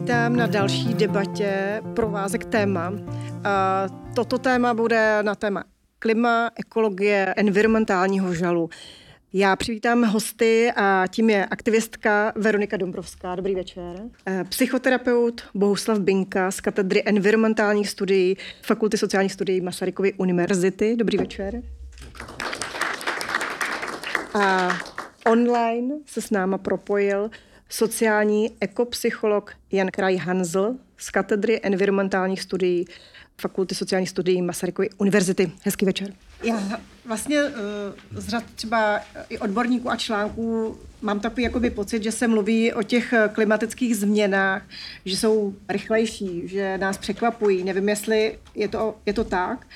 vítám na další debatě provázek téma. Toto téma bude na téma klima, ekologie, environmentálního žalu. Já přivítám hosty a tím je aktivistka Veronika Dombrovská. Dobrý večer. Psychoterapeut Bohuslav Binka z katedry environmentálních studií Fakulty sociálních studií Masarykovy univerzity. Dobrý večer. A online se s náma propojil sociální ekopsycholog Jan Kraj Hanzl z katedry environmentálních studií Fakulty sociálních studií Masarykovy univerzity. Hezký večer. Já vlastně eh, z řad třeba i odborníků a článků mám takový jakoby pocit, že se mluví o těch eh, klimatických změnách, že jsou rychlejší, že nás překvapují. Nevím, jestli je to, je to tak.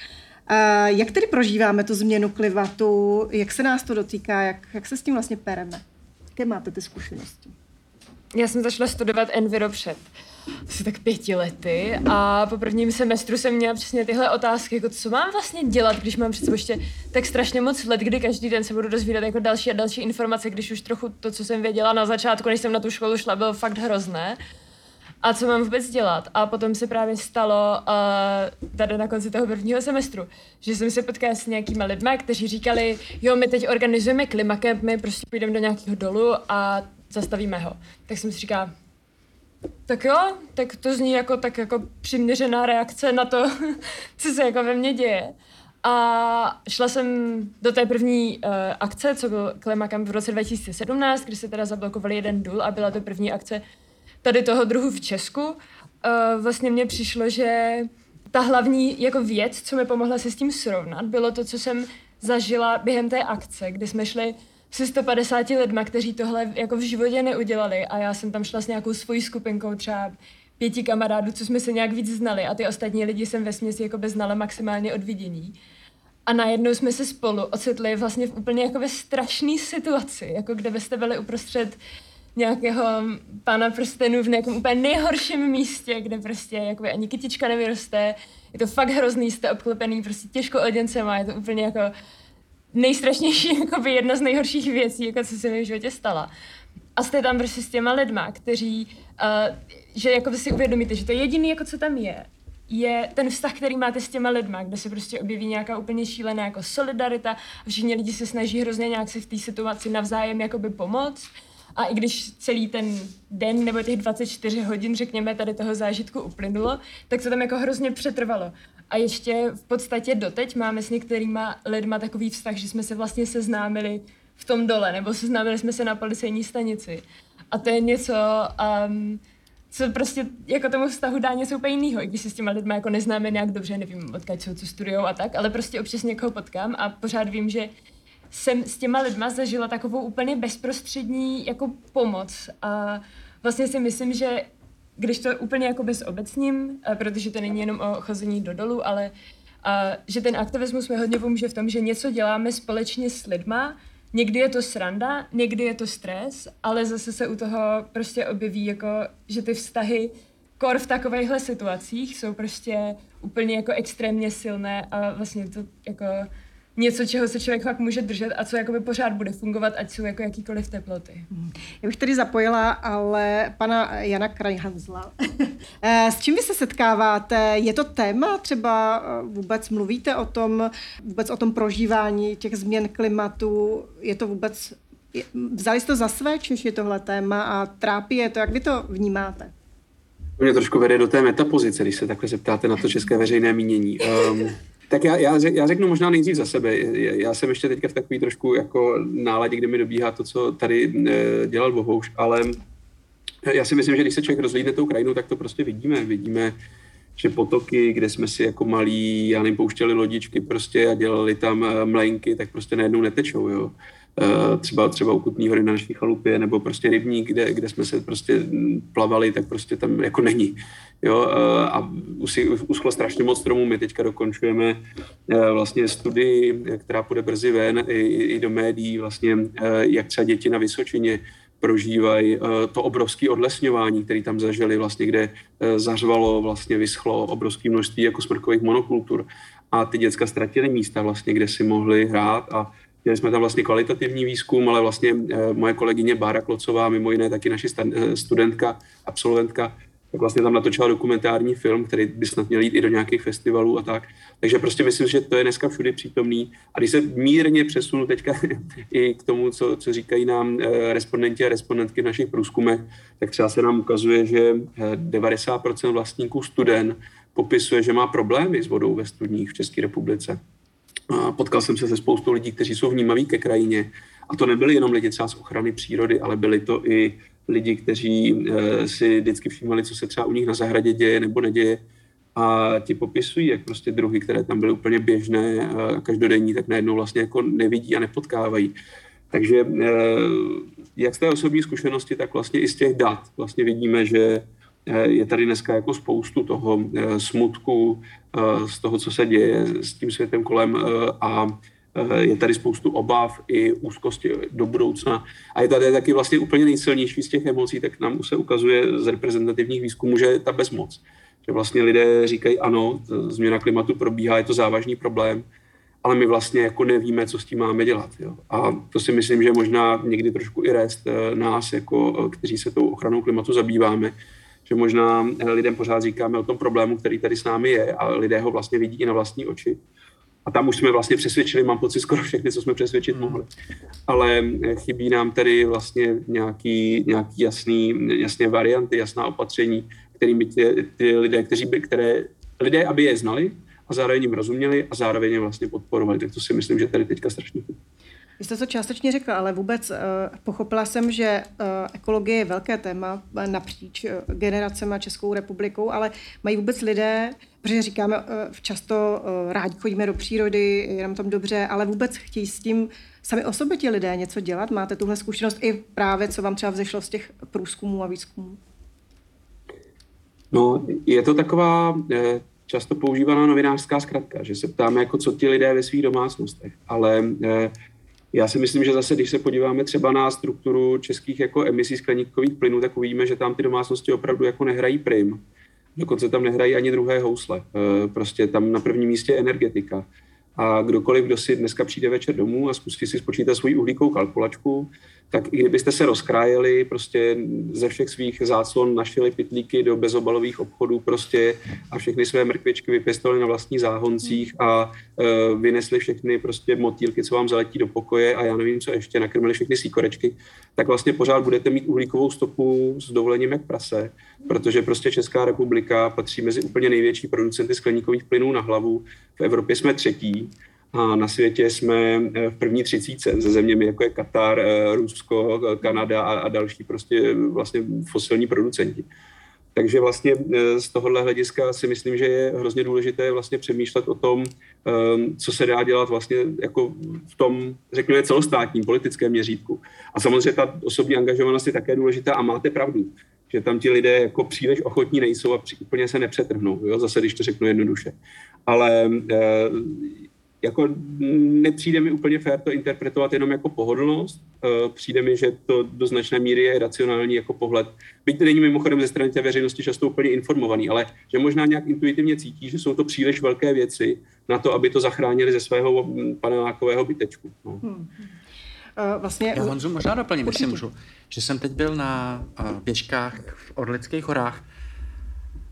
Jak tedy prožíváme tu změnu klimatu? Jak se nás to dotýká? Jak, jak se s tím vlastně pereme? Jaké máte ty zkušenosti? Já jsem začala studovat Enviro před asi tak pěti lety a po prvním semestru jsem měla přesně tyhle otázky, jako co mám vlastně dělat, když mám před sebou ještě tak strašně moc let, kdy každý den se budu dozvídat jako další a další informace, když už trochu to, co jsem věděla na začátku, než jsem na tu školu šla, bylo fakt hrozné. A co mám vůbec dělat? A potom se právě stalo uh, tady na konci toho prvního semestru, že jsem se potkala s nějakými lidmi, kteří říkali, jo, my teď organizujeme klimakem, my prostě půjdeme do nějakého dolu a zastavíme ho. Tak jsem si říkala, tak jo, tak to zní jako tak jako přiměřená reakce na to, co se jako ve mně děje. A šla jsem do té první uh, akce, co byl Klimakam v roce 2017, kdy se teda zablokovali jeden důl a byla to první akce tady toho druhu v Česku. Uh, vlastně mně přišlo, že ta hlavní jako věc, co mi pomohla se s tím srovnat, bylo to, co jsem zažila během té akce, kdy jsme šli se 150 lidma, kteří tohle jako v životě neudělali a já jsem tam šla s nějakou svojí skupinkou třeba pěti kamarádů, co jsme se nějak víc znali a ty ostatní lidi jsem ve směsi jako znala maximálně od vidění. A najednou jsme se spolu ocitli vlastně v úplně jako ve strašné situaci, jako kde byste byli uprostřed nějakého pána prstenů v nějakém úplně nejhorším místě, kde prostě jakoby ani kytička nevyroste, je to fakt hrozný, jste obklopený prostě těžko oděncema, je to úplně jako nejstrašnější, jakoby jedna z nejhorších věcí, jako co se mi v životě stala. A jste tam prostě s těma lidma, kteří, uh, že jako si uvědomíte, že to jediné, jako co tam je, je ten vztah, který máte s těma lidma, kde se prostě objeví nějaká úplně šílená jako solidarita a všichni lidi se snaží hrozně nějak si v té situaci navzájem jakoby pomoct. A i když celý ten den nebo těch 24 hodin, řekněme, tady toho zážitku uplynulo, tak to tam jako hrozně přetrvalo. A ještě v podstatě doteď máme s některýma lidma takový vztah, že jsme se vlastně seznámili v tom dole, nebo seznámili jsme se na policejní stanici. A to je něco, um, co prostě jako tomu vztahu dá něco úplně jiného, i když se s těma lidmi jako neznáme nějak dobře, nevím, odkud jsou, co studujou a tak, ale prostě občas někoho potkám a pořád vím, že jsem s těma lidma zažila takovou úplně bezprostřední jako pomoc a vlastně si myslím, že když to úplně jako bezobecním, protože to není jenom o chození do dolu, ale a, že ten aktivismus mi hodně pomůže v tom, že něco děláme společně s lidma, někdy je to sranda, někdy je to stres, ale zase se u toho prostě objeví jako, že ty vztahy kor v takovýchhle situacích jsou prostě úplně jako extrémně silné a vlastně to jako něco, čeho se člověk fakt může držet a co jakoby pořád bude fungovat, ať jsou jako jakýkoliv teploty. Hmm. Já bych tady zapojila ale pana Jana Krajhanzla. Eh, s čím vy se setkáváte? Je to téma? Třeba eh, vůbec mluvíte o tom, vůbec o tom prožívání těch změn klimatu? Je to vůbec, vzali jste to za své, čiž je tohle téma a trápí je to? Jak vy to vnímáte? To mě trošku vede do té metapozice, když se takhle zeptáte na to české veřejné mínění. Um, tak já, já, já řeknu možná nejdřív za sebe. Já jsem ještě teďka v takový trošku jako náladě, kde mi dobíhá to, co tady eh, dělal Bohouš, ale já si myslím, že když se člověk rozlídne tou krajinou, tak to prostě vidíme. Vidíme, že potoky, kde jsme si jako malí, já nevím, pouštěli lodičky prostě a dělali tam eh, mlénky, tak prostě najednou netečou, jo. Eh, třeba, třeba u Kutní hory na naší chalupě, nebo prostě rybník, kde, kde jsme se prostě plavali, tak prostě tam jako není. Jo, eh, a uschlo strašně moc stromů. My teďka dokončujeme eh, vlastně studii, která půjde brzy ven i, i do médií, vlastně jak třeba děti na Vysočině prožívají to obrovské odlesňování, které tam zažili, vlastně, kde zařvalo, vlastně vyschlo obrovské množství jako smrkových monokultur a ty děcka ztratily místa, vlastně, kde si mohli hrát a Měli jsme tam vlastně kvalitativní výzkum, ale vlastně moje kolegyně Bára Klocová, mimo jiné taky naše studentka, absolventka, tak vlastně tam natočila dokumentární film, který by snad měl jít i do nějakých festivalů a tak. Takže prostě myslím, že to je dneska všude přítomný. A když se mírně přesunu teďka i k tomu, co, co říkají nám eh, respondenti a respondentky v našich průzkumech, tak třeba se nám ukazuje, že 90% vlastníků studen popisuje, že má problémy s vodou ve studních v České republice. Potkal jsem se se spoustou lidí, kteří jsou vnímaví ke krajině. A to nebyli jenom lidi třeba z ochrany přírody, ale byli to i lidi, kteří e, si vždycky všímali, co se třeba u nich na zahradě děje nebo neděje. A ti popisují, jak prostě druhy, které tam byly úplně běžné a každodenní, tak najednou vlastně jako nevidí a nepotkávají. Takže e, jak z té osobní zkušenosti, tak vlastně i z těch dat vlastně vidíme, že Eh, je tady dneska jako spoustu toho eh, smutku eh, z toho, co se děje s tím světem kolem a je tady spoustu obav i úzkosti do budoucna. A je tady taky vlastně úplně nejsilnější z těch emocí, tak nám se ukazuje z reprezentativních výzkumů, že je ta bezmoc. Že vlastně lidé říkají, ano, změna klimatu probíhá, je to závažný problém, ale my vlastně jako nevíme, co s tím máme dělat. Jo. A to si myslím, že možná někdy trošku i rest nás, jako, kteří se tou ochranou klimatu zabýváme, že možná eh, lidem pořád říkáme o tom problému, který tady s námi je a lidé ho vlastně vidí i na vlastní oči. A tam už jsme vlastně přesvědčili, mám pocit, skoro všechny, co jsme přesvědčit hmm. mohli. Ale eh, chybí nám tady vlastně nějaký, nějaký jasný, jasné varianty, jasná opatření, kterými ty, ty lidé, kteří by, které, lidé, aby je znali a zároveň jim rozuměli a zároveň je vlastně podporovali. Tak to si myslím, že tady teďka strašně chybí. Vy jste to částečně řekl, ale vůbec uh, pochopila jsem, že uh, ekologie je velké téma napříč uh, generacemi a Českou republikou, ale mají vůbec lidé, protože říkáme uh, často uh, rádi chodíme do přírody, je nám tam dobře, ale vůbec chtějí s tím sami o sobě ti lidé něco dělat? Máte tuhle zkušenost i právě, co vám třeba vzešlo z těch průzkumů a výzkumů? No, je to taková často používaná novinářská zkratka, že se ptáme, jako co ti lidé ve svých domácnostech, ale já si myslím, že zase, když se podíváme třeba na strukturu českých jako emisí skleníkových plynů, tak uvidíme, že tam ty domácnosti opravdu jako nehrají prim. Dokonce tam nehrají ani druhé housle. E, prostě tam na prvním místě energetika. A kdokoliv, kdo si dneska přijde večer domů a zkusí si spočítat svoji uhlíkovou kalkulačku, tak i kdybyste se rozkrájeli prostě ze všech svých záclon, našili pitlíky do bezobalových obchodů prostě a všechny své mrkvičky vypěstovali na vlastních záhoncích a e, vynesli všechny prostě motýlky, co vám zaletí do pokoje a já nevím, co ještě, nakrmili všechny síkorečky, tak vlastně pořád budete mít uhlíkovou stopu s dovolením jak prase, protože prostě Česká republika patří mezi úplně největší producenty skleníkových plynů na hlavu. V Evropě jsme třetí a na světě jsme eh, v první třicíce se zeměmi, jako je Katar, eh, Rusko, Kanada a, a další prostě vlastně fosilní producenti. Takže vlastně eh, z tohohle hlediska si myslím, že je hrozně důležité vlastně přemýšlet o tom, co se dá dělat vlastně jako v tom, řekněme, celostátním politickém měřítku. A samozřejmě ta osobní angažovanost je také důležitá a máte pravdu, že tam ti lidé jako příliš ochotní nejsou a úplně se nepřetrhnou, jo? zase když to řeknu jednoduše. Ale jako nepřijde mi úplně fér to interpretovat jenom jako pohodlnost. Eh, přijde mi, že to do značné míry je racionální jako pohled. Byť to není mimochodem ze strany té veřejnosti často úplně informovaný, ale že možná nějak intuitivně cítí, že jsou to příliš velké věci na to, aby to zachránili ze svého panelákového bytečku. No. Hmm. Uh, vlastně... Já Honzu možná doplním, jestli můžu. Že jsem teď byl na uh, běžkách v Orlických horách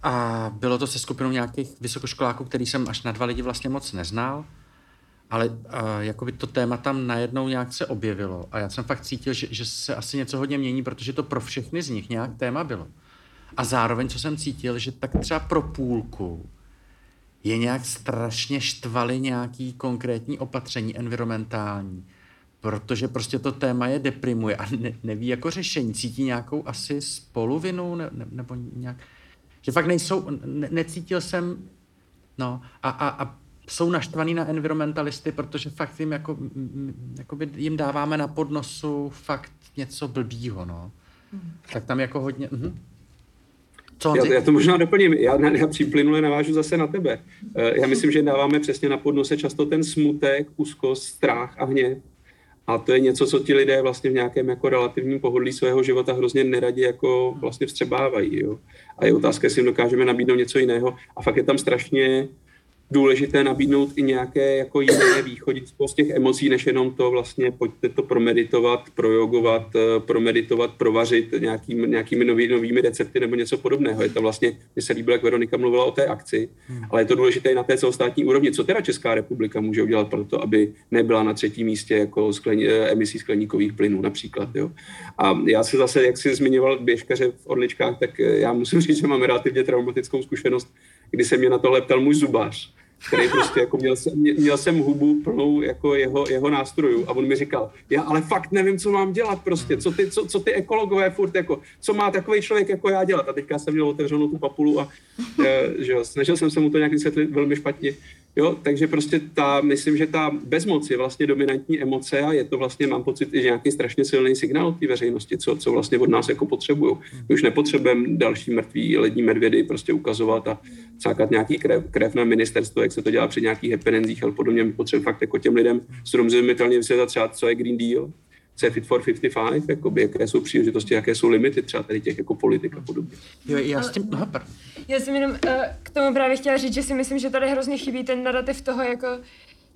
a bylo to se skupinou nějakých vysokoškoláků, který jsem až na dva lidi vlastně moc neznal ale uh, jakoby to téma tam najednou nějak se objevilo a já jsem fakt cítil, že, že se asi něco hodně mění, protože to pro všechny z nich nějak téma bylo. A zároveň, co jsem cítil, že tak třeba pro půlku je nějak strašně štvali nějaký konkrétní opatření environmentální, protože prostě to téma je deprimuje a ne, neví jako řešení. Cítí nějakou asi spoluvinu ne, ne, nebo nějak... Že fakt nejsou... Ne, necítil jsem... No a, a, a jsou naštvaný na environmentalisty, protože fakt jim, jako, jakoby jim dáváme na podnosu fakt něco blbýho, no. Hmm. Tak tam jako hodně... Mhm. Co, já, já to možná doplním. Já, já příplynule navážu zase na tebe. Eh, já myslím, že dáváme přesně na podnose často ten smutek, úzkost, strach a hněv. A to je něco, co ti lidé vlastně v nějakém jako relativním pohodlí svého života hrozně neradě jako vlastně vstřebávají. Jo? A je otázka, jestli jim dokážeme nabídnout něco jiného. A fakt je tam strašně důležité nabídnout i nějaké jako jiné východisko z těch emocí, než jenom to vlastně pojďte to promeditovat, projogovat, eh, promeditovat, provařit nějakým, nějakými nový, novými recepty nebo něco podobného. Je to vlastně, mně se líbilo, jak Veronika mluvila o té akci, hmm. ale je to důležité i na té celostátní úrovni. Co teda Česká republika může udělat pro to, aby nebyla na třetím místě jako skleni, eh, emisí skleníkových plynů například. Jo? A já se zase, jak jsi zmiňoval běžkaře v Orličkách, tak eh, já musím říct, že mám relativně traumatickou zkušenost, kdy se mě na tohle ptal můj zubář který prostě jako měl jsem, měl jsem hubu plnou jako jeho, jeho nástrojů. A on mi říkal, já ale fakt nevím, co mám dělat prostě, co ty, co, co ty ekologové furt jako, co má takový člověk jako já dělat? A teďka jsem měl otevřenou tu papulu a eh, že jo, snažil jsem se mu to nějak vysvětlit velmi špatně Jo, takže prostě ta, myslím, že ta bezmoc je vlastně dominantní emoce a je to vlastně, mám pocit, i nějaký strašně silný signál té veřejnosti, co, co vlastně od nás jako potřebují. My už nepotřebujeme další mrtvý lední medvědy prostě ukazovat a cákat nějaký krev, krev na ministerstvo, jak se to dělá při nějakých happenenzích, ale podobně my potřebujeme fakt jako těm lidem srozumitelně vysvětlit třeba, co je Green Deal, co je Fit for 55, jakoby, jaké jsou příležitosti, jaké jsou limity třeba tady těch jako politik a podobně. Jo, já s tím, no, já jsem jenom uh, k tomu právě chtěla říct, že si myslím, že tady hrozně chybí ten narrativ toho, jako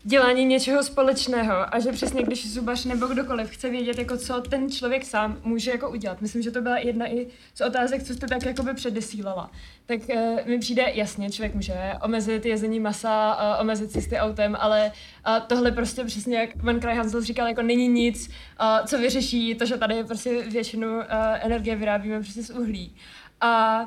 dělání něčeho společného a že přesně když zubař nebo kdokoliv chce vědět, jako co ten člověk sám může jako udělat. Myslím, že to byla jedna i z otázek, co jste tak jakoby předesílala. Tak uh, mi přijde jasně, člověk může omezit jezení masa, uh, omezit cesty autem, ale uh, tohle prostě přesně, jak Van Kraj Hansel říkal, jako není nic, uh, co vyřeší to, že tady prostě většinu uh, energie vyrábíme prostě z uhlí. A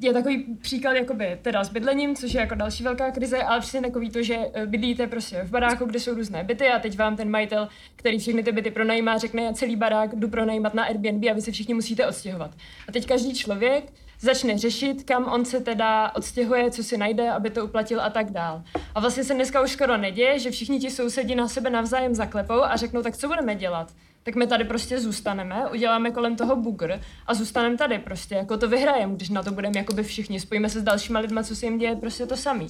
je takový příklad jakoby teda s bydlením, což je jako další velká krize, ale přesně takový to, že eh, bydlíte prostě v baráku, kde jsou různé byty a teď vám ten majitel, který všechny ty byty pronajímá, řekne celý barák jdu pronajímat na Airbnb a vy se všichni musíte odstěhovat. A teď každý člověk začne řešit, kam on se teda odstěhuje, co si najde, aby to uplatil a tak dál. A vlastně se dneska už skoro neděje, že všichni ti sousedi na sebe navzájem zaklepou a řeknou, tak co budeme dělat? Tak my tady prostě zůstaneme, uděláme kolem toho bugr a zůstaneme tady prostě, jako to vyhrajeme, když na to budeme jakoby všichni, spojíme se s dalšíma lidma, co se jim děje, prostě to samý.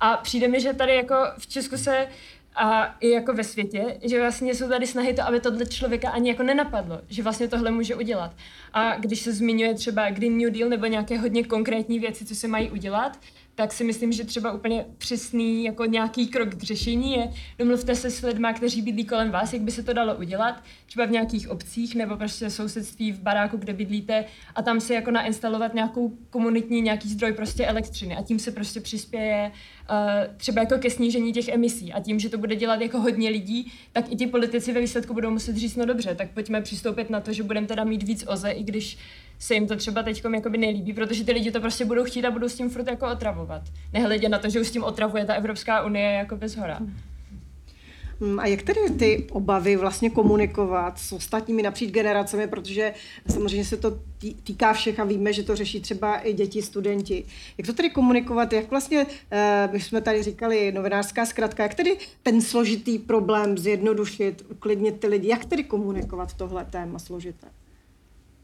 A přijde mi, že tady jako v Česku se a i jako ve světě, že vlastně jsou tady snahy to, aby tohle člověka ani jako nenapadlo, že vlastně tohle může udělat. A když se zmiňuje třeba Green New Deal nebo nějaké hodně konkrétní věci, co se mají udělat, tak si myslím, že třeba úplně přesný jako nějaký krok k řešení je domluvte se s lidmi, kteří bydlí kolem vás, jak by se to dalo udělat, třeba v nějakých obcích nebo prostě sousedství v baráku, kde bydlíte a tam si jako nainstalovat nějakou komunitní nějaký zdroj prostě elektřiny. A tím se prostě přispěje uh, třeba jako ke snížení těch emisí. A tím, že to bude dělat jako hodně lidí, tak i ti politici ve výsledku budou muset říct, no dobře, tak pojďme přistoupit na to, že budeme teda mít víc OZE, i když se jim to třeba teď nelíbí, protože ty lidi to prostě budou chtít a budou s tím furt jako otravovat. Nehledě na to, že už s tím otravuje ta Evropská unie jako bez hora. Hmm, a jak tedy ty obavy vlastně komunikovat s ostatními napříč generacemi, protože samozřejmě se to týká všech a víme, že to řeší třeba i děti, studenti. Jak to tedy komunikovat, jak vlastně, eh, my jsme tady říkali, novinářská zkratka, jak tedy ten složitý problém zjednodušit, uklidnit ty lidi, jak tedy komunikovat tohle téma složité?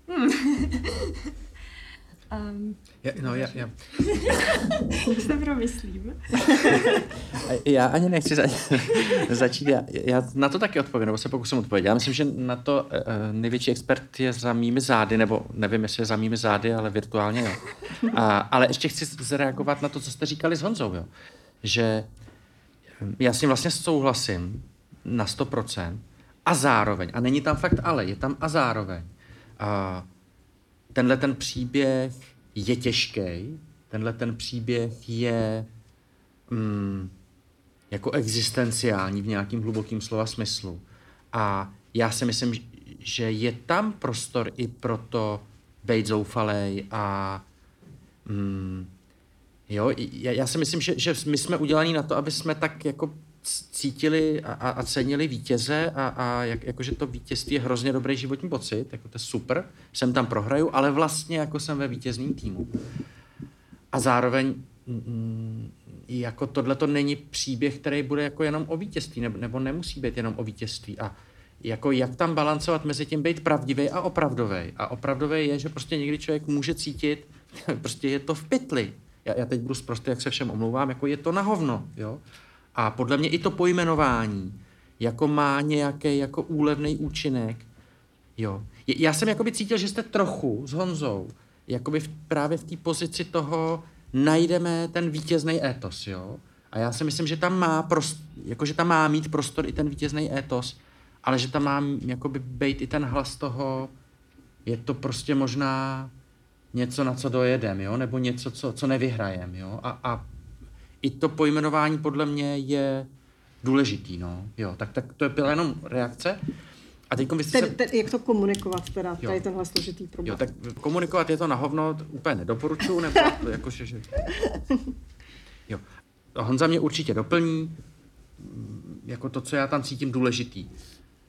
Hmm. um, ja, no, já, já. se promyslím. já ani nechci za, začít. Já, já na to taky odpovím, nebo se pokusím odpovědět. Já myslím, že na to uh, největší expert je za mými zády, nebo nevím, jestli je za mými zády, ale virtuálně jo. A, ale ještě chci zareagovat na to, co jste říkali s Honzou, jo. Že já s tím vlastně souhlasím na 100%, a zároveň, a není tam fakt ale, je tam a zároveň, a tenhle ten příběh je těžký, tenhle ten příběh je mm, jako existenciální v nějakým hlubokým slova smyslu. A já si myslím, že je tam prostor i pro to být zoufalej a mm, jo, já, já si myslím, že, že my jsme udělaní na to, aby jsme tak jako cítili a, a cenili vítěze a, a jak, jakože to vítězství je hrozně dobrý životní pocit, jako to je super, jsem tam prohraju, ale vlastně jako jsem ve vítězném týmu. A zároveň mm, jako tohle to není příběh, který bude jako jenom o vítězství, nebo, nebo nemusí být jenom o vítězství. A jako jak tam balancovat mezi tím být pravdivý a opravdový. A opravdový je, že prostě někdy člověk může cítit, prostě je to v pytli. Já, já teď budu prostě, jak se všem omlouvám, jako je to na hovno, jo. A podle mě i to pojmenování jako má nějaký jako úlevný účinek. Jo. Já jsem jakoby cítil, že jste trochu s Honzou jakoby v, právě v té pozici toho najdeme ten vítězný étos, jo. A já si myslím, že tam má prost, jako, že tam má mít prostor i ten vítězný étos, ale že tam má jakoby být i ten hlas toho, je to prostě možná něco, na co dojedem, jo? nebo něco, co, co nevyhrajem. Jo? A, a i to pojmenování podle mě je důležitý. No? Jo, tak, tak to je byla jenom reakce. A teď vy jste se... Te, jak to komunikovat teda, jo. tady tenhle složitý problém? Jo, tak komunikovat je to na hovno, úplně nedoporučuju, nebo jako, že, že... Jo. Honza mě určitě doplní, jako to, co já tam cítím důležitý.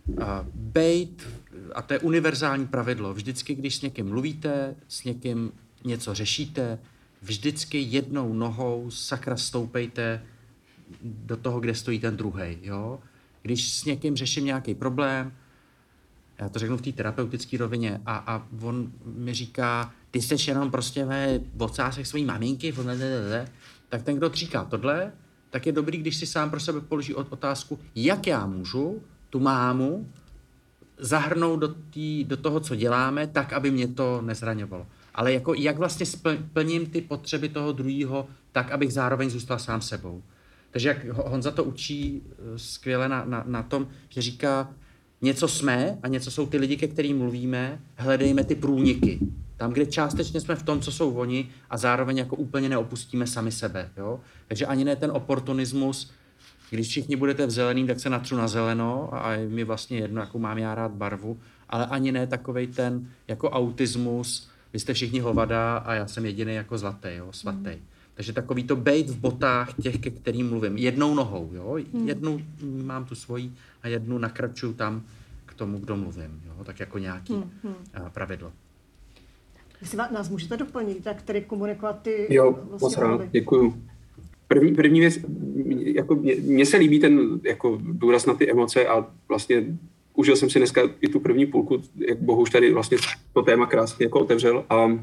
Uh, bejt, a to je univerzální pravidlo, vždycky, když s někým mluvíte, s někým něco řešíte, vždycky jednou nohou sakra stoupejte do toho, kde stojí ten druhý. Jo? Když s někým řeším nějaký problém, já to řeknu v té terapeutické rovině, a, a on mi říká, ty jsi jenom prostě ve vocásech svojí maminky, tak ten, kdo říká tohle, tak je dobrý, když si sám pro sebe položí otázku, jak já můžu tu mámu zahrnout do, tý, do toho, co děláme, tak, aby mě to nezraňovalo. Ale jako, jak vlastně splním ty potřeby toho druhého, tak, abych zároveň zůstal sám sebou. Takže jak Honza to učí eh, skvěle na, na, na tom, že říká, něco jsme a něco jsou ty lidi, ke kterým mluvíme, hledejme ty průniky. Tam, kde částečně jsme v tom, co jsou oni a zároveň jako úplně neopustíme sami sebe. Jo? Takže ani ne ten oportunismus, když všichni budete v zeleným, tak se natřu na zeleno a je mi vlastně jedno, jakou mám já rád barvu, ale ani ne takovej ten jako autismus, vy jste všichni hovada a já jsem jediný jako zlatý, jo, svatý. Mm. Takže takový to bejt v botách těch, ke kterým mluvím. Jednou nohou, jo? Mm. Jednu mám tu svoji a jednu nakračuju tam k tomu, kdo mluvím, jo? Tak jako nějaký mm. pravidlo. Jestli nás můžete doplnit, tak tedy komunikovat ty Jo, vlastně moc rád, děkuju. První, první věc, jako mně se líbí ten jako důraz na ty emoce a vlastně užil jsem si dneska i tu první půlku, jak Bohuž tady vlastně to téma krásně jako otevřel. A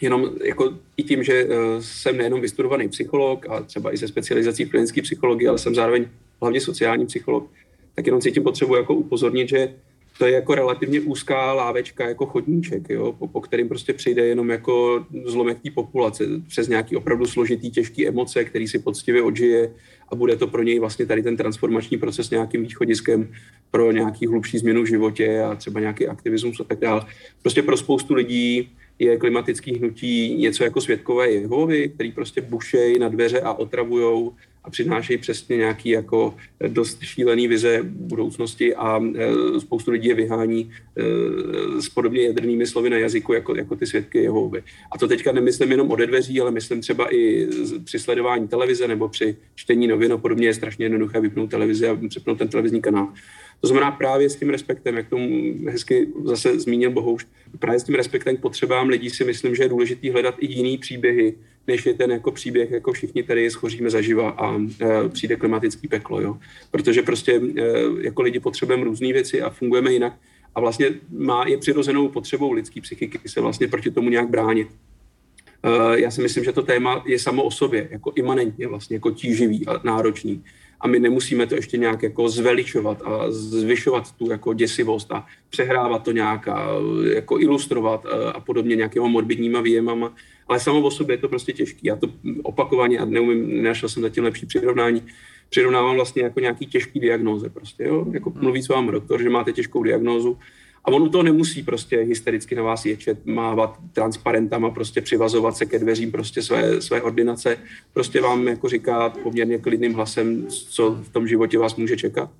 jenom jako i tím, že eh, jsem nejenom vystudovaný psycholog a třeba i se specializací v klinické psychologii, ale jsem zároveň hlavně sociální psycholog, tak jenom cítím potřebu jako upozornit, že to je jako relativně úzká lávečka, jako chodníček, jo, po, po kterým prostě přijde jenom jako zlomek té populace přes nějaký opravdu složitý, těžký emoce, který si poctivě odžije a bude to pro něj vlastně tady ten transformační proces nějakým východiskem pro nějaký hlubší změnu v životě a třeba nějaký aktivismus a tak dále. Prostě pro spoustu lidí je klimatický hnutí něco jako světkové Jehovy, který prostě bušejí na dveře a otravujou a přinášejí přesně nějaký jako dost šílený vize budoucnosti a e, spoustu lidí je vyhání e, s podobně jadrnými slovy na jazyku jako, jako ty svědky Jehovy. A to teďka nemyslím jenom ode dveří, ale myslím třeba i při sledování televize nebo při čtení novin a podobně je strašně jednoduché vypnout televizi a přepnout ten televizní kanál. To znamená právě s tím respektem, jak tomu hezky zase zmínil Bohouš, právě s tím respektem k potřebám lidí si myslím, že je důležité hledat i jiný příběhy, než je ten jako příběh, jako všichni tady schoříme zaživa a e, přijde klimatický peklo, jo. Protože prostě e, jako lidi potřebujeme různé věci a fungujeme jinak a vlastně má, je přirozenou potřebou lidské psychiky se vlastně proti tomu nějak bránit. E, já si myslím, že to téma je samo o sobě, jako imanentně vlastně, jako tíživý a náročný a my nemusíme to ještě nějak jako zveličovat a zvyšovat tu jako děsivost a přehrávat to nějak a jako ilustrovat a podobně nějakýma morbidníma výjemama, ale samo o sobě je to prostě těžký. Já to opakovaně a neumím, nenašel jsem zatím lepší přirovnání, přirovnávám vlastně jako nějaký těžký diagnóze prostě, jo? Jako mluví s vámi doktor, že máte těžkou diagnózu, a on toho nemusí prostě hystericky na vás ječet, mávat transparentama, prostě přivazovat se ke dveřím prostě své, své ordinace. Prostě vám jako říká poměrně klidným hlasem, co v tom životě vás může čekat.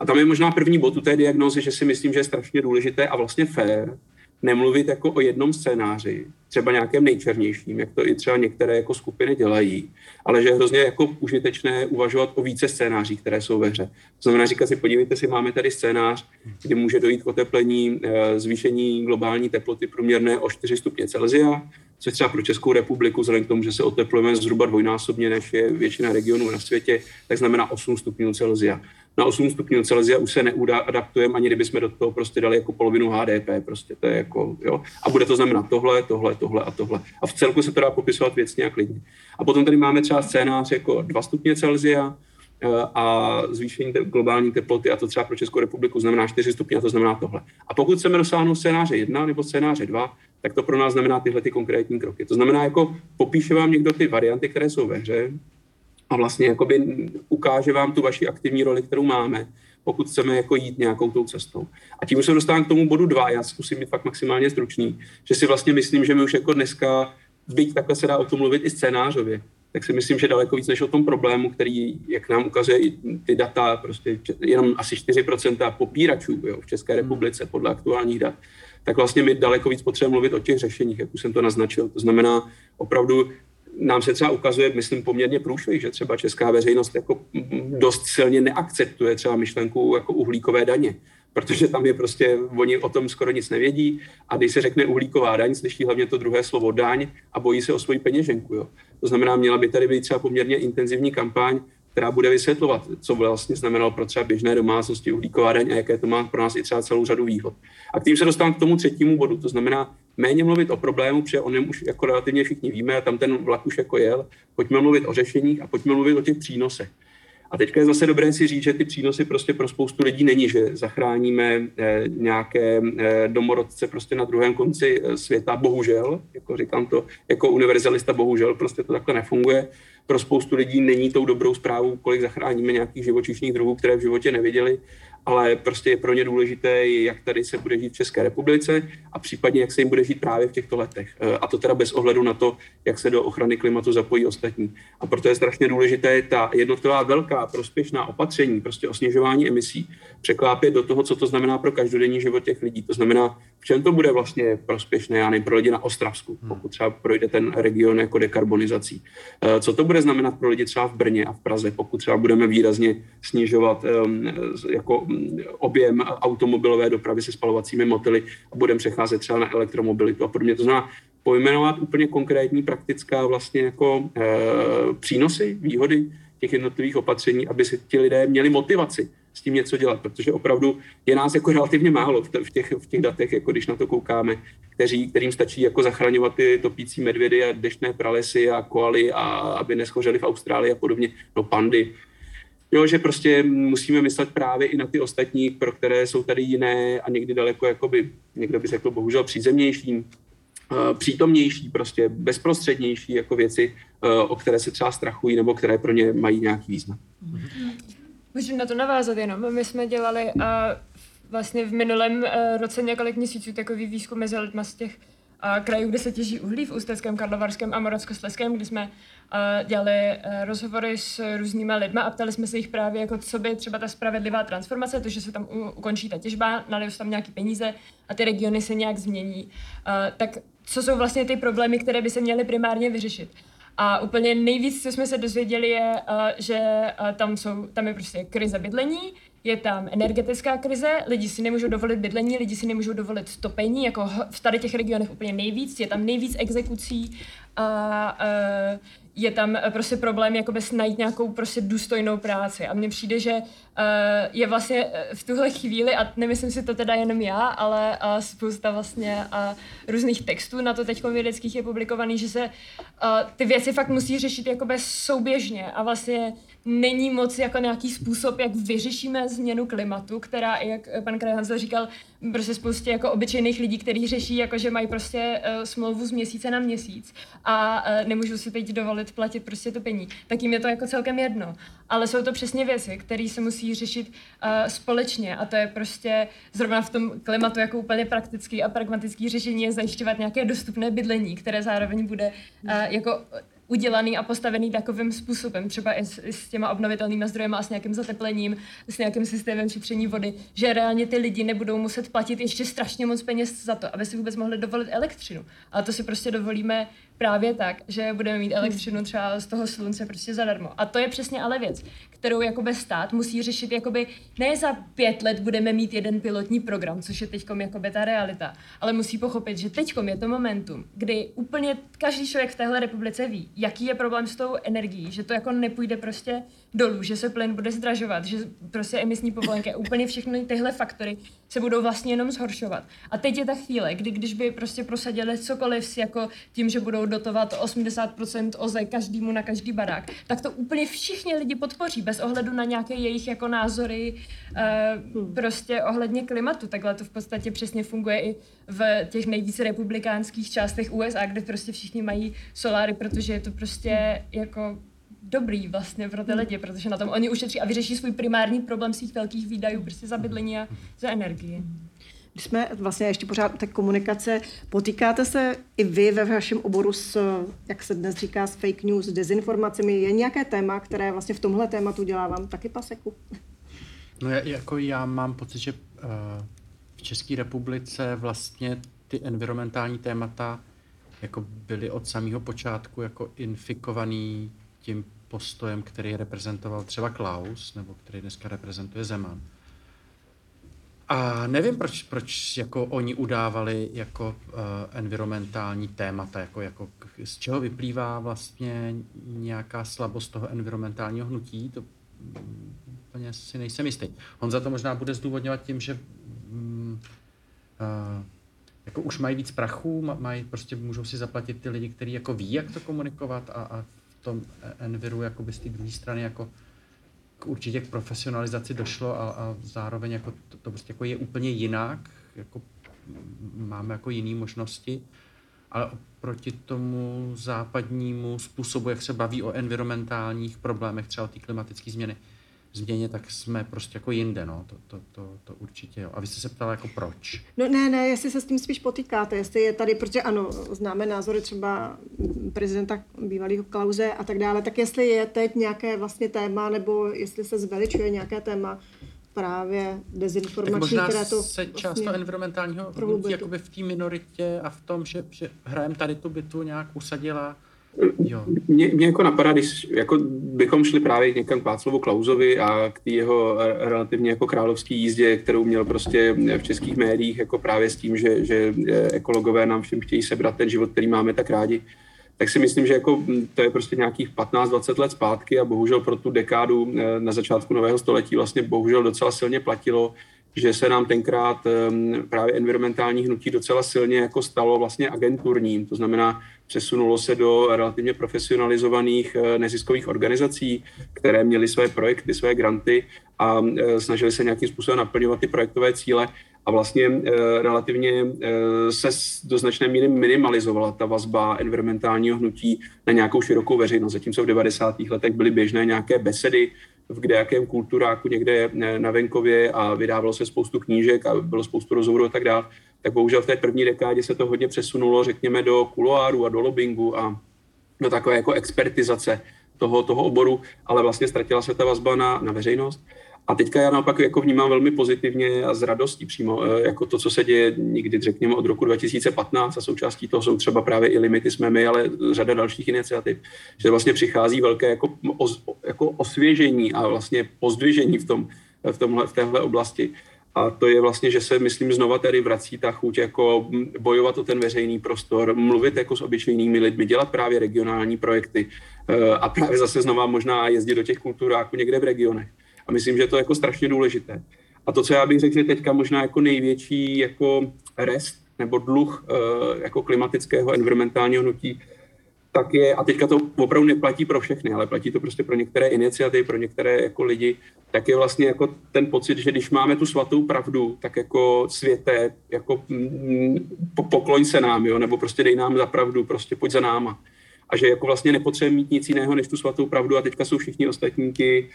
A tam je možná první bod u té diagnózy, že si myslím, že je strašně důležité a vlastně fér, nemluvit jako o jednom scénáři, třeba nějakém nejčernějším, jak to i třeba některé jako skupiny dělají, ale že je hrozně jako užitečné uvažovat o více scénářích, které jsou ve hře. To znamená říkat si, podívejte si, máme tady scénář, kdy může dojít k oteplení, eh, zvýšení globální teploty průměrné o 4 stupně Celsia, což třeba pro Českou republiku, vzhledem k tomu, že se oteplujeme zhruba dvojnásobně, než je většina regionů na světě, tak znamená 8 stupňů Celsia na 8 stupňů Celsia už se neadaptujeme, ani kdybychom do toho prostě dali jako polovinu HDP, prostě to je jako, jo. A bude to znamenat tohle, tohle, tohle a tohle. A v celku se to dá popisovat věcně a klidně. A potom tady máme třeba scénář jako 2 stupně Celsia, a zvýšení globální teploty, a to třeba pro Českou republiku znamená 4 stupně, a to znamená tohle. A pokud chceme dosáhnout scénáře 1 nebo scénáře 2, tak to pro nás znamená tyhle ty konkrétní kroky. To znamená, jako popíše vám někdo ty varianty, které jsou ve hře a vlastně jakoby ukáže vám tu vaši aktivní roli, kterou máme, pokud chceme jako jít nějakou tou cestou. A tím se dostávám k tomu bodu dva, já zkusím být fakt maximálně stručný, že si vlastně myslím, že my už jako dneska, byť takhle se dá o tom mluvit i scénářově, tak si myslím, že daleko víc než o tom problému, který, jak nám ukazuje i ty data, prostě jenom asi 4% popíračů jo, v České republice podle aktuálních dat, tak vlastně my daleko víc potřebujeme mluvit o těch řešeních, jak už jsem to naznačil. To znamená, opravdu nám se třeba ukazuje, myslím, poměrně průšvih, že třeba česká veřejnost jako dost silně neakceptuje třeba myšlenku jako uhlíkové daně protože tam je prostě, oni o tom skoro nic nevědí a když se řekne uhlíková daň, slyší hlavně to druhé slovo daň a bojí se o svoji peněženku. Jo. To znamená, měla by tady být třeba poměrně intenzivní kampaň, která bude vysvětlovat, co vlastně znamenalo pro třeba běžné domácnosti uhlíková daň a jaké to má pro nás i třeba celou řadu výhod. A tím se dostávám k tomu třetímu bodu, to znamená méně mluvit o problému, protože o něm už jako relativně všichni víme a tam ten vlak už jako jel. Pojďme mluvit o řešeních a pojďme mluvit o těch přínosech. A teďka je zase dobré si říct, že ty přínosy prostě pro spoustu lidí není, že zachráníme eh, nějaké eh, domorodce prostě na druhém konci eh, světa, bohužel, jako říkám to jako univerzalista, bohužel, prostě to takhle nefunguje. Pro spoustu lidí není tou dobrou zprávou, kolik zachráníme nějakých živočišných druhů, které v životě neviděli ale prostě je pro ně důležité, jak tady se bude žít v České republice a případně jak se jim bude žít právě v těchto letech. E, a to teda bez ohledu na to, jak se do ochrany klimatu zapojí ostatní. A proto je strašně důležité ta jednotlivá velká prospěšná opatření, prostě o snižování emisí, překlápět do toho, co to znamená pro každodenní život těch lidí. To znamená, v čem to bude vlastně prospěšné, já nevím, pro lidi na Ostravsku, hmm. pokud třeba projde ten region jako dekarbonizací. E, co to bude znamenat pro lidi třeba v Brně a v Praze, pokud třeba budeme výrazně snižovat jako objem automobilové dopravy se spalovacími motily a budeme přecházet třeba na elektromobilitu a podobně. To znamená pojmenovat úplně konkrétní praktická vlastně jako e, přínosy, výhody těch jednotlivých opatření, aby si ti lidé měli motivaci s tím něco dělat, protože opravdu je nás jako relativně málo v těch, v těch datech, jako když na to koukáme, kteří, kterým stačí jako zachraňovat ty topící medvědy a deštné pralesy a koaly a aby neschořeli v Austrálii a podobně, no pandy, Jo, že prostě musíme myslet právě i na ty ostatní, pro které jsou tady jiné a někdy daleko, jakoby, někdo by řekl, bohužel přízemnější, uh, přítomnější, prostě bezprostřednější jako věci, uh, o které se třeba strachují nebo které pro ně mají nějaký význam. Můžu na to navázat jenom. My jsme dělali uh, vlastně v minulém uh, roce několik měsíců takový výzkum mezi lidma z těch a krajů, kde se těží uhlí v Ústeckém, Karlovarském a Moravskoslezském, kdy jsme uh, dělali uh, rozhovory s různými lidmi a ptali jsme se jich právě, jako co by třeba ta spravedlivá transformace, to, že se tam u, ukončí ta těžba, nalijou se tam nějaké peníze a ty regiony se nějak změní. Uh, tak co jsou vlastně ty problémy, které by se měly primárně vyřešit? A úplně nejvíc, co jsme se dozvěděli, je, uh, že uh, tam, jsou, tam je prostě krize bydlení, je tam energetická krize, lidi si nemůžou dovolit bydlení, lidi si nemůžou dovolit topení, jako v tady těch regionech úplně nejvíc, je tam nejvíc exekucí a uh, je tam prostě problém jakoby najít nějakou prostě důstojnou práci. A mně přijde, že uh, je vlastně v tuhle chvíli, a nemyslím si to teda jenom já, ale spousta vlastně různých textů na to teď vědeckých je publikovaný, že se ty věci fakt musí řešit jakoby souběžně a vlastně není moc jako nějaký způsob, jak vyřešíme změnu klimatu, která, jak pan Krajhansel říkal, prostě spoustě jako obyčejných lidí, kteří řeší, jako že mají prostě uh, smlouvu z měsíce na měsíc a uh, nemůžou si teď dovolit platit prostě to pení. Tak jim je to jako celkem jedno. Ale jsou to přesně věci, které se musí řešit uh, společně a to je prostě zrovna v tom klimatu jako úplně praktický a pragmatický řešení je zajišťovat nějaké dostupné bydlení, které zároveň bude uh, jako udělaný a postavený takovým způsobem, třeba i s, i s těma obnovitelnými zdroji a s nějakým zateplením, s nějakým systémem šetření vody, že reálně ty lidi nebudou muset platit ještě strašně moc peněz za to, aby si vůbec mohli dovolit elektřinu. Ale to si prostě dovolíme právě tak, že budeme mít elektřinu třeba z toho slunce prostě zadarmo. A to je přesně ale věc, kterou jakoby stát musí řešit jakoby ne za pět let budeme mít jeden pilotní program, což je teďkom jakoby ta realita, ale musí pochopit, že teďkom je to momentum, kdy úplně každý člověk v téhle republice ví, jaký je problém s tou energií, že to jako nepůjde prostě dolů, že se plyn bude zdražovat, že prostě emisní povolenky, úplně všechny tyhle faktory se budou vlastně jenom zhoršovat. A teď je ta chvíle, kdy když by prostě prosadili cokoliv jako tím, že budou dotovat 80% OZE každému na každý barák, tak to úplně všichni lidi podpoří, bez ohledu na nějaké jejich jako názory uh, prostě ohledně klimatu. Takhle to v podstatě přesně funguje i v těch nejvíce republikánských částech USA, kde prostě všichni mají soláry, protože je to prostě jako dobrý vlastně pro ty hmm. lidi, protože na tom oni ušetří a vyřeší svůj primární problém svých velkých výdajů prostě za bydlení a za energii. Když jsme vlastně ještě pořád u té komunikace, potýkáte se i vy ve vašem oboru s, jak se dnes říká, s fake news, dezinformacemi? Je nějaké téma, které vlastně v tomhle tématu dělá vám taky paseku? No jako já mám pocit, že uh, v České republice vlastně ty environmentální témata jako byly od samého počátku jako infikovaný tím postojem, který reprezentoval třeba Klaus, nebo který dneska reprezentuje Zeman. A nevím, proč, proč jako oni udávali jako uh, environmentální témata, jako, jako z čeho vyplývá vlastně nějaká slabost toho environmentálního hnutí, to mm, úplně si nejsem jistý. On za to možná bude zdůvodňovat tím, že um, uh, jako už mají víc prachu, mají, prostě můžou si zaplatit ty lidi, kteří jako ví, jak to komunikovat a, a tom Enviru jakoby z té druhé strany jako k určitě k profesionalizaci došlo a, a zároveň jako to, to prostě jako je úplně jinak, jako máme jako jiné možnosti, ale proti tomu západnímu způsobu, jak se baví o environmentálních problémech, třeba o té klimatické změny, změně, tak jsme prostě jako jinde, no, to, to, to, to určitě jo. A vy jste se ptala jako proč? No ne, ne, jestli se s tím spíš potýkáte, jestli je tady, protože ano, známe názory třeba prezidenta bývalého Klauze a tak dále, tak jestli je teď nějaké vlastně téma, nebo jestli se zveličuje nějaké téma, právě dezinformační, které to se vlastně část toho environmentálního hnutí jakoby v té minoritě a v tom, že, že hrajem tady tu bitu nějak usadila Mě, mě jako napadá, když jako bychom šli právě někam k Václavu Klauzovi a k té jeho relativně jako královské jízdě, kterou měl prostě v českých médiích jako právě s tím, že, že ekologové nám všem chtějí sebrat ten život, který máme tak rádi, tak si myslím, že jako to je prostě nějakých 15-20 let zpátky a bohužel pro tu dekádu eh, na začátku nového století vlastně bohužel docela silně platilo, že se nám tenkrát právě environmentální hnutí docela silně jako stalo vlastně agenturním, to znamená přesunulo se do relativně profesionalizovaných eh, neziskových organizací, které měly své projekty, své granty a eh, snažili se nějakým způsobem naplňovat ty projektové cíle a vlastně eh, relativně se do značné míry minimalizovala ta vazba environmentálního hnutí na nějakou širokou veřejnost. Zatímco v 90. letech byly běžné nějaké besedy v kdejakém kulturáku někde na venkově a vydávalo se spoustu knížek a bylo spoustu rozhovorů a tak dále, tak bohužel v té první dekádě se to hodně přesunulo, řekněme, do kuloáru a do lobbingu a do takové jako expertizace toho, toho oboru, ale vlastně ztratila se ta vazba na, na veřejnost. A teďka já naopak jako vnímám velmi pozitivně a s radostí přímo eh, jako to, co se děje někdy, řekněme, od roku 2015 a součástí toho jsou třeba právě i limity jsme my, ale řada dalších iniciativ, že vlastně přichází velké jako, jako osvěžení a vlastně pozdvižení v, tom, v, tomhle, v téhle oblasti. A to je vlastně, že se, myslím, znova tady vrací ta chuť jako bojovat o ten veřejný prostor, mluvit jako s obyčejnými lidmi, dělat právě regionální projekty eh, a právě zase znova možná jezdit do těch kulturáků někde v regionech. A myslím, že to je jako strašně důležité. A to, co já bych řekl, že teďka možná jako největší jako rest nebo dluh eh, jako klimatického environmentálního hnutí, tak je, a teďka to opravdu neplatí pro všechny, ale platí to prostě pro některé iniciativy, pro některé jako lidi, tak je vlastně jako ten pocit, že když máme tu svatou pravdu, tak jako světe, jako mm, pokloň se nám, jo, nebo prostě dej nám za pravdu, prostě pojď za náma a že jako vlastně nepotřebujeme mít nic jiného než tu svatou pravdu a teďka jsou všichni ostatníky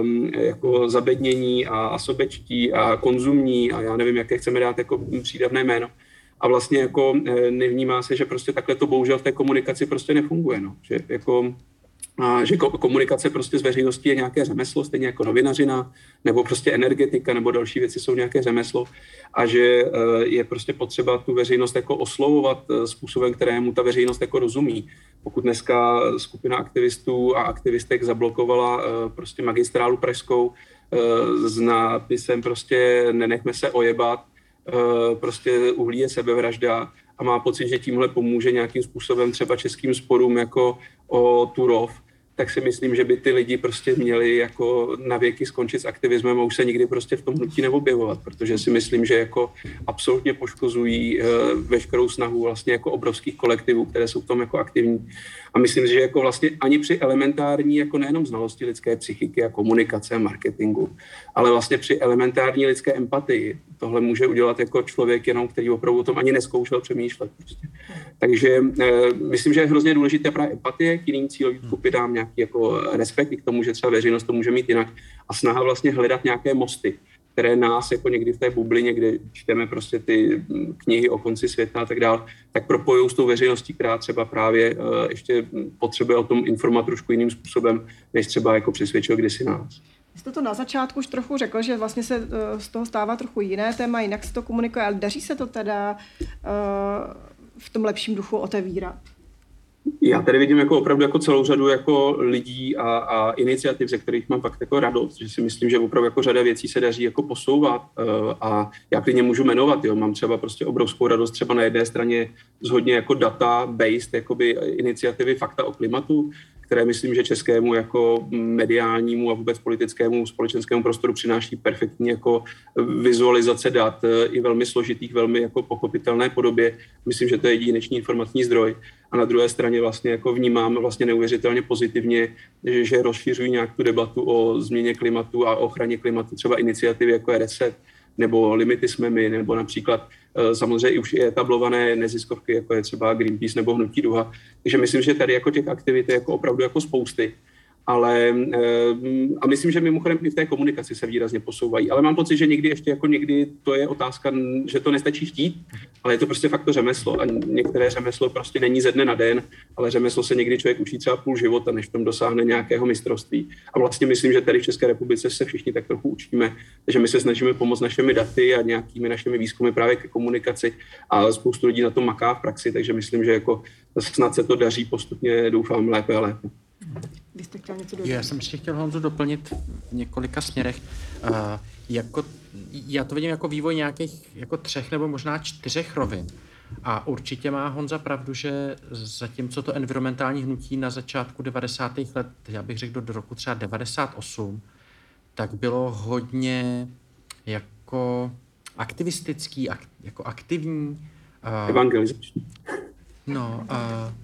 um, jako zabednění a, a sobečtí a konzumní a já nevím, jaké chceme dát jako přídavné jméno. A vlastně jako eh, nevnímá se, že prostě takhle to bohužel v té komunikaci prostě nefunguje. No. Že jako a že komunikace prostě s veřejností je nějaké řemeslo, stejně jako novinařina, nebo prostě energetika, nebo další věci jsou nějaké řemeslo a že eh, je prostě potřeba tu veřejnost jako oslovovat eh, způsobem, kterému ta veřejnost jako rozumí. Pokud dneska skupina aktivistů a aktivistek zablokovala prostě magistrálu pražskou s nápisem prostě nenechme se ojebat, prostě uhlí je sebevražda a má pocit, že tímhle pomůže nějakým způsobem třeba českým sporům jako o Turov, tak si myslím, že by ty lidi prostě měli jako na věky skončit s aktivismem a už se nikdy prostě v tom hnutí neobjevovat, protože si myslím, že jako absolutně poškozují uh, veškerou snahu vlastně jako obrovských kolektivů, které jsou v tom jako aktivní. A myslím si, že jako vlastně ani při elementární, jako nejenom znalosti lidské psychiky a komunikace a marketingu, ale vlastně při elementární lidské empatii, tohle může udělat jako člověk jenom, který opravdu o tom ani neskoušel přemýšlet. Prostě. Takže uh, myslím, že je hrozně důležité právě empatie k jiným cílovým skupinám, nějaký jako respekt k tomu, že třeba veřejnost to může mít jinak a snaha vlastně hledat nějaké mosty, které nás jako někdy v té bublině, kde čteme prostě ty knihy o konci světa a tak dále, tak propojují s tou veřejností, která třeba právě uh, ještě potřebuje o tom informovat trošku jiným způsobem, než třeba jako přesvědčil kdysi nás. Vy jste to na začátku už trochu řekl, že vlastně se uh, z toho stává trochu jiné téma, jinak se to komunikuje, ale daří se to teda v tom lepším duchu otevírat? Já tady vidím jako opravdu jako celou řadu jako lidí a, a iniciativ, ze kterých mám fakt jako radost, že si myslím, že opravdu jako řada věcí se daří jako posouvat uh, a já klidně můžu jmenovat, jo. mám třeba prostě obrovskou radost třeba na jedné straně z hodně jako data-based jakoby iniciativy Fakta o klimatu, které myslím, že českému jako mediálnímu a vůbec politickému společenskému prostoru přináší perfektní jako vizualizace dat eh, i velmi složitých, velmi jako pochopitelné podobě. Myslím, že to je jedinečný informační zdroj. A na druhé straně vlastně jako vnímám vlastně neuvěřitelně pozitivně, že, že rozšiřují nějak tu debatu o změně klimatu a ochraně klimatu, třeba iniciativy jako je Reset, nebo limity jsme my, nebo například eh, samozřejmě už je etablované neziskovky, jako je třeba Greenpeace nebo Hnutí Duha. Takže myslím, že tady jako těch aktivit je jako opravdu jako spousty ale eh, a myslím, že mimochodem i v té komunikaci se výrazně posouvají. Ale mám pocit, že někdy ještě jako někdy to je otázka, že to nestačí chtít, ale je to prostě fakt to řemeslo. A některé řemeslo prostě není ze dne na den, ale řemeslo se někdy člověk učí třeba půl života, než v tom dosáhne nějakého mistrovství. A vlastně myslím, že tady v České republice se všichni tak trochu učíme, že my se snažíme pomoct našimi daty a nějakými našimi výzkumy právě ke komunikaci a spoustu lidí na tom maká v praxi, takže myslím, že jako snad se to daří postupně, doufám, lépe a lépe. Vy jste chtěl něco dodat? Já jsem ještě chtěl Honzu doplnit v několika směrech. Uh, jako, já to vidím jako vývoj nějakých jako třech nebo možná čtyřech rovin. A určitě má Honza pravdu, že zatímco to environmentální hnutí na začátku 90. let, já bych řekl do roku třeba 98, tak bylo hodně jako aktivistický, ak, jako aktivní. Uh, Evangelizační. No, uh,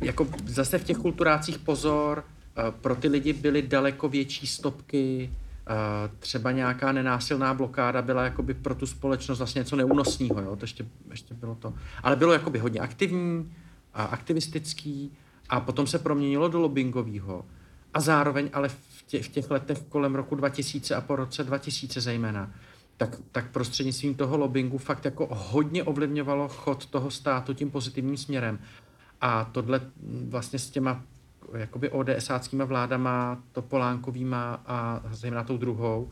jako zase v těch kulturácích pozor, eh, pro ty lidi byly daleko větší stopky, eh, třeba nějaká nenásilná blokáda byla jakoby pro tu společnost vlastně něco neúnosného, jo? to ještě, ještě bylo to. Ale bylo jakoby hodně aktivní a aktivistický a potom se proměnilo do lobbyingového. A zároveň ale v těch, v těch letech kolem roku 2000 a po roce 2000 zejména, tak, tak prostřednictvím toho lobbingu fakt jako hodně ovlivňovalo chod toho státu tím pozitivním směrem. A tohle vlastně s těma jakoby ODSáckýma vládama, Topolánkovýma a zejména tou druhou,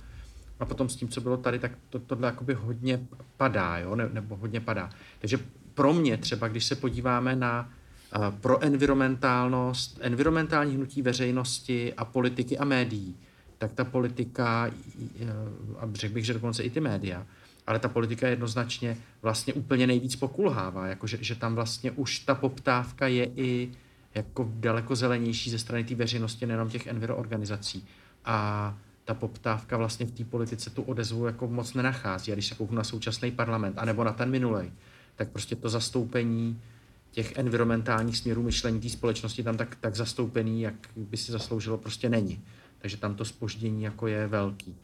a potom s tím, co bylo tady, tak to, tohle jakoby hodně padá, jo? Ne, nebo hodně padá. Takže pro mě třeba, když se podíváme na uh, pro environmentálnost, environmentální hnutí veřejnosti a politiky a médií, tak ta politika, uh, a řekl bych, že dokonce i ty média, ale ta politika jednoznačně vlastně úplně nejvíc pokulhává, jako že, tam vlastně už ta poptávka je i jako daleko zelenější ze strany té veřejnosti, nejenom těch enviro organizací. A ta poptávka vlastně v té politice tu odezvu jako moc nenachází. A když se kouknu na současný parlament, anebo na ten minulej, tak prostě to zastoupení těch environmentálních směrů myšlení té společnosti tam tak, tak zastoupený, jak by si zasloužilo, prostě není. Takže tam to spoždění jako je velký.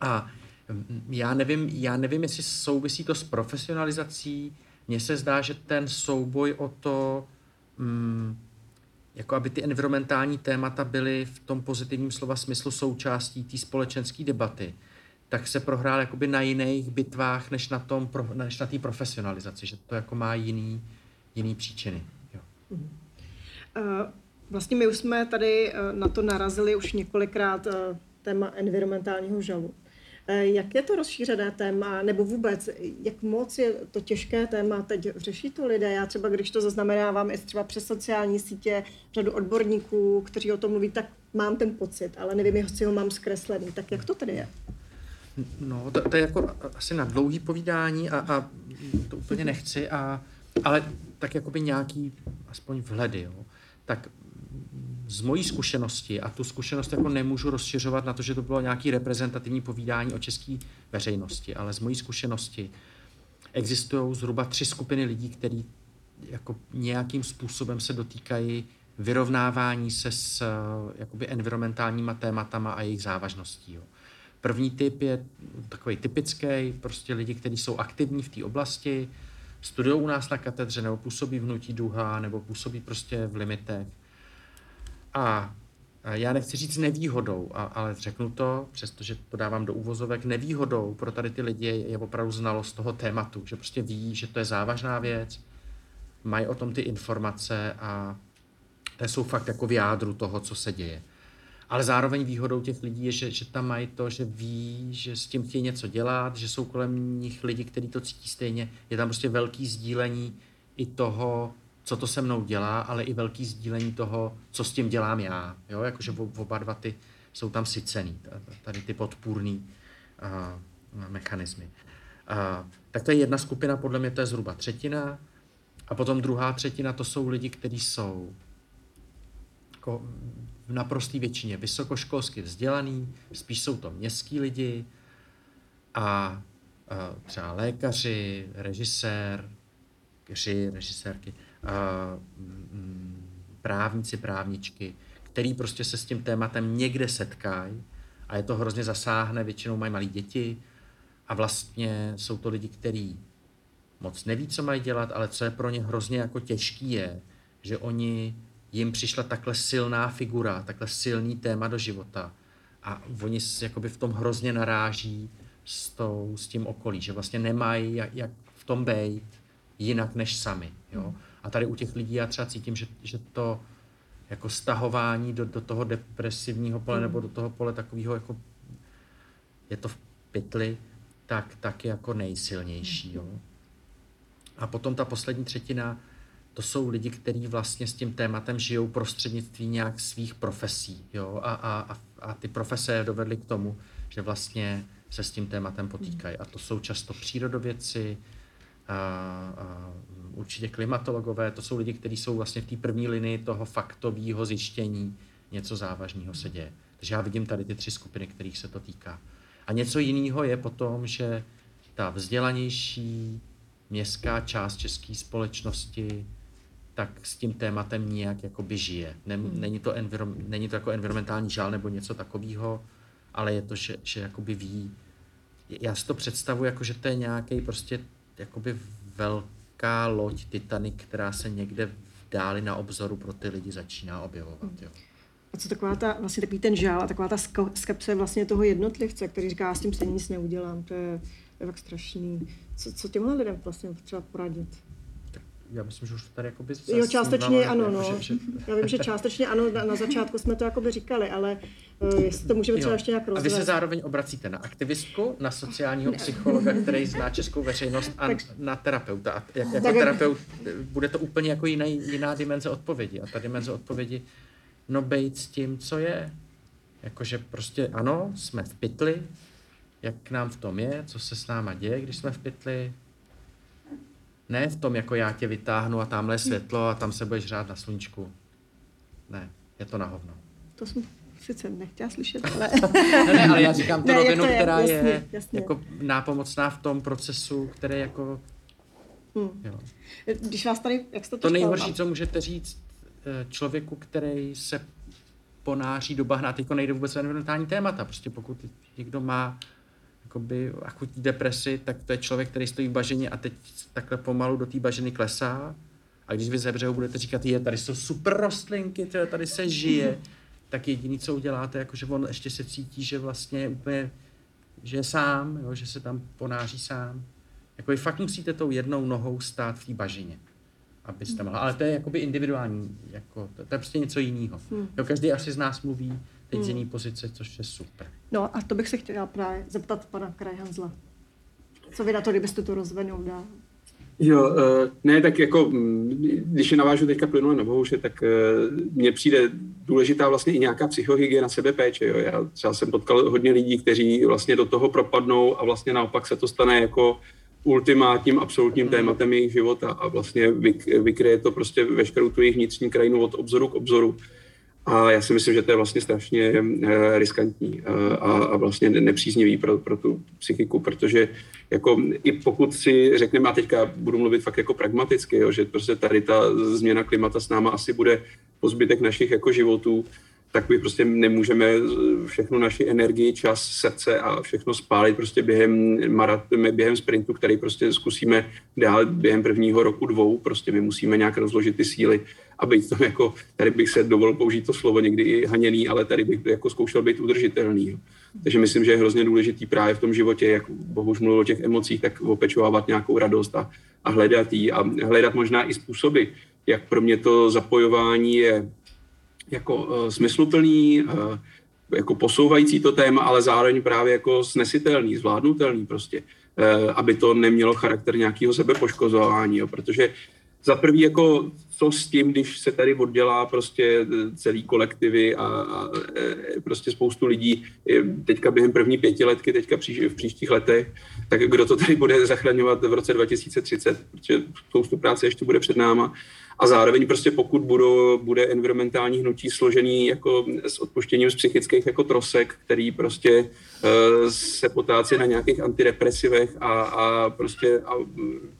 A já nevím, já nevím, jestli souvisí to s profesionalizací. Mně se zdá, že ten souboj o to, mm, jako aby ty environmentální témata byly v tom pozitivním slova smyslu součástí té společenské debaty, tak se prohrál jakoby na jiných bitvách, než na tom, než na té profesionalizaci, že to jako má jiný, jiný příčiny. Jo. Uh, vlastně my už jsme tady uh, na to narazili už několikrát uh, téma environmentálního žalu. Eh, jak je to rozšířené téma, nebo vůbec, jak moc je to těžké téma teď řeší to lidé? Já třeba, když to zaznamenávám i třeba přes sociální sítě, řadu odborníků, kteří o tom mluví, tak mám ten pocit, ale nevím, jestli ho mám zkreslený. Tak jak to tedy je? No, to, to je jako asi na dlouhý povídání a, a to úplně nechci, a, ale tak jako by nějaký aspoň vhledy, jo. Tak z mojí zkušenosti, a tu zkušenost jako nemůžu rozšiřovat na to, že to bylo nějaký reprezentativní povídání o české veřejnosti, ale z mojí zkušenosti existují zhruba tři skupiny lidí, který jako nějakým způsobem se dotýkají vyrovnávání se s jakoby environmentálníma tématama a jejich závažností. Jo. První typ je takový typický, prostě lidi, kteří jsou aktivní v té oblasti, studují u nás na katedře, nebo působí v Hnutí Duha, nebo působí prostě v limitech. A já nechci říct nevýhodou, ale řeknu to, přestože to dávám do úvozovek, nevýhodou pro tady ty lidi je opravdu znalost toho tématu, že prostě ví, že to je závažná věc, mají o tom ty informace a to jsou fakt jako v jádru toho, co se děje. Ale zároveň výhodou těch lidí je, že, že tam mají to, že ví, že s tím chtějí něco dělat, že jsou kolem nich lidi, kteří to cítí stejně. Je tam prostě velký sdílení i toho, co to se mnou dělá, ale i velký sdílení toho, co s tím dělám já. Jo? Jakože oba dva ty jsou tam sycený, tady ty podpůrný uh, mechanismy. Uh, tak to je jedna skupina, podle mě to je zhruba třetina. A potom druhá třetina, to jsou lidi, kteří jsou jako v naprosté většině vysokoškolsky vzdělaný, spíš jsou to městský lidi a, a třeba lékaři, režisér, režisérky, právníci, právničky, který prostě se s tím tématem někde setkají a je to hrozně zasáhne, většinou mají malé děti a vlastně jsou to lidi, kteří moc neví, co mají dělat, ale co je pro ně hrozně jako těžký je, že oni jim přišla takhle silná figura, takhle silný téma do života a oni jakoby v tom hrozně naráží s, tou, s tím okolí, že vlastně nemají jak, jak v tom být jinak než sami. Jo? A tady u těch lidí já třeba cítím, že, že to jako stahování do, do toho depresivního pole nebo do toho pole takového jako je to v pytli, tak, tak je jako nejsilnější. Jo? A potom ta poslední třetina, to jsou lidi, kteří vlastně s tím tématem žijou prostřednictví nějak svých profesí. Jo? A, a, a ty profese dovedly k tomu, že vlastně se s tím tématem potýkají. A to jsou často přírodovědci, a, a určitě klimatologové, to jsou lidi, kteří jsou vlastně v té první linii toho faktového zjištění, něco závažného se děje. Takže já vidím tady ty tři skupiny, kterých se to týká. A něco jiného je potom, že ta vzdělanější městská část české společnosti tak s tím tématem nějak jakoby žije. Hmm. Není to, enviro, není to jako environmentální žál nebo něco takového, ale je to, že, že jakoby ví, já si to představuji jako, že to je nějaký prostě jakoby velká loď Titanic, která se někde v dáli na obzoru pro ty lidi začíná objevovat. Hmm. Jo. A co taková ta, vlastně takový ten žál a taková ta skepse vlastně toho jednotlivce, který říká, já s tím stejně nic neudělám, to je, to je tak strašný. Co, co těmhle lidem vlastně třeba poradit? Já myslím, že už to tady jakoby Jo, částečně ano, jako, no. Že, že... Já vím, že částečně ano, na, na začátku jsme to jakoby říkali, ale uh, jestli to můžeme třeba ještě nějak rozvést. A vy se zároveň obracíte na aktivistku, na sociálního ne. psychologa, který zná českou veřejnost a tak, na terapeuta. A jak, jako tak, terapeut bude to úplně jako jiný, jiná dimenze odpovědi. A ta dimenze odpovědi, no bejt s tím, co je. Jakože prostě ano, jsme v pytli, jak nám v tom je, co se s náma děje, když jsme v pytli, ne v tom, jako já tě vytáhnu a tamhle je světlo a tam se budeš řád na sluníčku. Ne, je to na hovno. To jsem sice nechtěla slyšet, ale... ne, ne, ale já říkám tu ne, rovinu, je, která jasně, je jasně. jako nápomocná v tom procesu, který jako... Hmm. Jo. Když vás tady, jak jste to To nejhorší, co můžete říct eh, člověku, který se ponáří do bahna, teď nejde vůbec o environmentální témata, prostě pokud někdo má jakoby akutní depresi, tak to je člověk, který stojí v bažině a teď takhle pomalu do té bažiny klesá. A když vy ze břehu budete říkat, je, tady jsou super rostlinky, tady, tady se žije, tak jediný, co uděláte, jako že on ještě se cítí, že vlastně je úplně, že je sám, jo, že se tam ponáří sám. Jako vy fakt musíte tou jednou nohou stát v té bažině, abyste mohla. Ale to je jakoby individuální, jako, to, to je prostě něco jiného. Hmm. Jo, každý asi z nás mluví teď z hmm. jiný pozice, což je super. No a to bych se chtěla právě zeptat pana Krajhanzla. Co vy na to, kdybyste to rozvenul dál? Jo, uh, ne, tak jako, mm, když je navážu teďka plynule na Bohuše, tak uh, mně přijde důležitá vlastně i nějaká psychohygiena sebepéče. Jo. Já třeba jsem potkal hodně lidí, kteří vlastně do toho propadnou a vlastně naopak se to stane jako ultimátním, absolutním hmm. tématem jejich života a vlastně vykryje to prostě veškerou tu jejich vnitřní krajinu od obzoru k obzoru. A já si myslím, že to je vlastně strašně uh, riskantní uh, a, a vlastně nepříznivý pro, pro tu psychiku, protože jako i pokud si řekneme, a teďka budu mluvit fakt jako pragmaticky, jo, že prostě tady ta změna klimata s náma asi bude po zbytek našich jako životů, tak my prostě nemůžeme všechnu naši energii, čas, srdce a všechno spálit prostě během, marat, během sprintu, který prostě zkusíme dál během prvního roku, dvou. Prostě my musíme nějak rozložit ty síly a být to jako, tady bych se dovolil použít to slovo někdy i haněný, ale tady bych jako zkoušel být udržitelný. Takže myslím, že je hrozně důležitý právě v tom životě, jak Bohuž mluvil o těch emocích, tak opečovávat nějakou radost a, a hledat jí a hledat možná i způsoby, jak pro mě to zapojování je jako uh, smysluplný, uh, jako posouvající to téma, ale zároveň právě jako snesitelný, zvládnutelný prostě, uh, aby to nemělo charakter nějakého sebepoškozování, jo, protože za prvý jako co s tím, když se tady oddělá prostě celý kolektivy a, a prostě spoustu lidí teďka během první pětiletky, teďka příš, v příštích letech, tak kdo to tady bude zachraňovat v roce 2030, protože spoustu práce ještě bude před náma. A zároveň prostě pokud budou, bude environmentální hnutí složený jako s odpuštěním z psychických jako trosek, který prostě uh, se potácí na nějakých antidepresivech a, a prostě a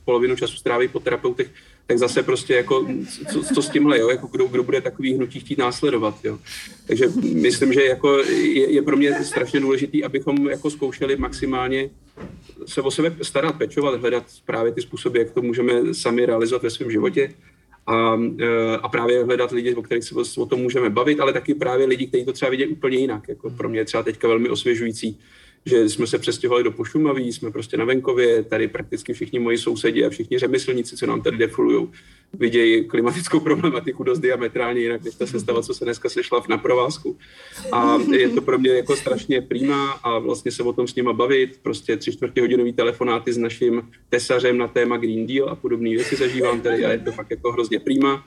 polovinu času stráví po terapeutech, tak zase prostě jako, co, co s tímhle, jo, jako kdo, kdo bude takový hnutí chtít následovat, jo. Takže myslím, že jako je, je pro mě strašně důležitý, abychom jako zkoušeli maximálně se o sebe starat, pečovat, hledat právě ty způsoby, jak to můžeme sami realizovat ve svém životě a, e, a právě hledat lidi, o kterých se o tom můžeme bavit, ale taky právě lidi, kteří to třeba vidějí úplně jinak. Jako pro mě je třeba teďka velmi osvěžující, že jsme se přestěhovali do Pošumaví, jsme prostě na venkově, tady prakticky všichni moji sousedi a všichni řemeslníci, co nám tady defulují, vidějí klimatickou problematiku dost diametrálně jinak, než ta sestava, co se dneska sešla na provázku. A je to pro mě jako strašně přímá a vlastně se o tom s nima bavit, prostě tři čtvrtě hodinový telefonáty s naším tesařem na téma Green Deal a podobné věci zažívám tady a je to fakt jako hrozně přímá.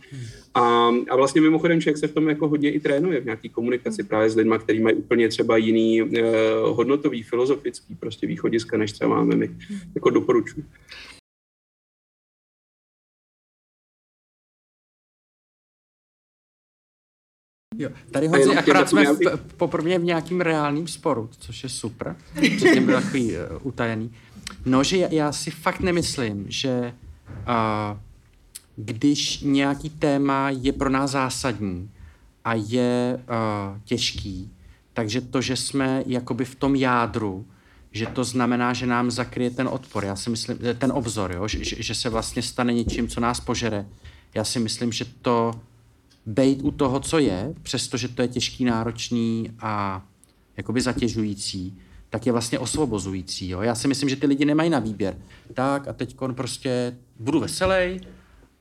A, a vlastně mimochodem člověk se v tom jako hodně i trénuje v nějaký komunikaci právě s lidmi, kteří mají úplně třeba jiný eh, hodnotový, filozofický prostě východiska, než třeba máme my. Jako doporučuji. Jo, tady Honzi, akorát jsme v, poprvé v nějakým reálným sporu, což je super. Předtím byl takový uh, utajený. No, že já, já si fakt nemyslím, že uh, když nějaký téma je pro nás zásadní a je uh, těžký, takže to, že jsme jakoby v tom jádru, že to znamená, že nám zakryje ten odpor, já si myslím, ten obzor, jo? Že, že se vlastně stane něčím, co nás požere. Já si myslím, že to bejt u toho, co je, přestože to je těžký, náročný a jakoby zatěžující, tak je vlastně osvobozující. Jo? Já si myslím, že ty lidi nemají na výběr. Tak a teď prostě budu veselý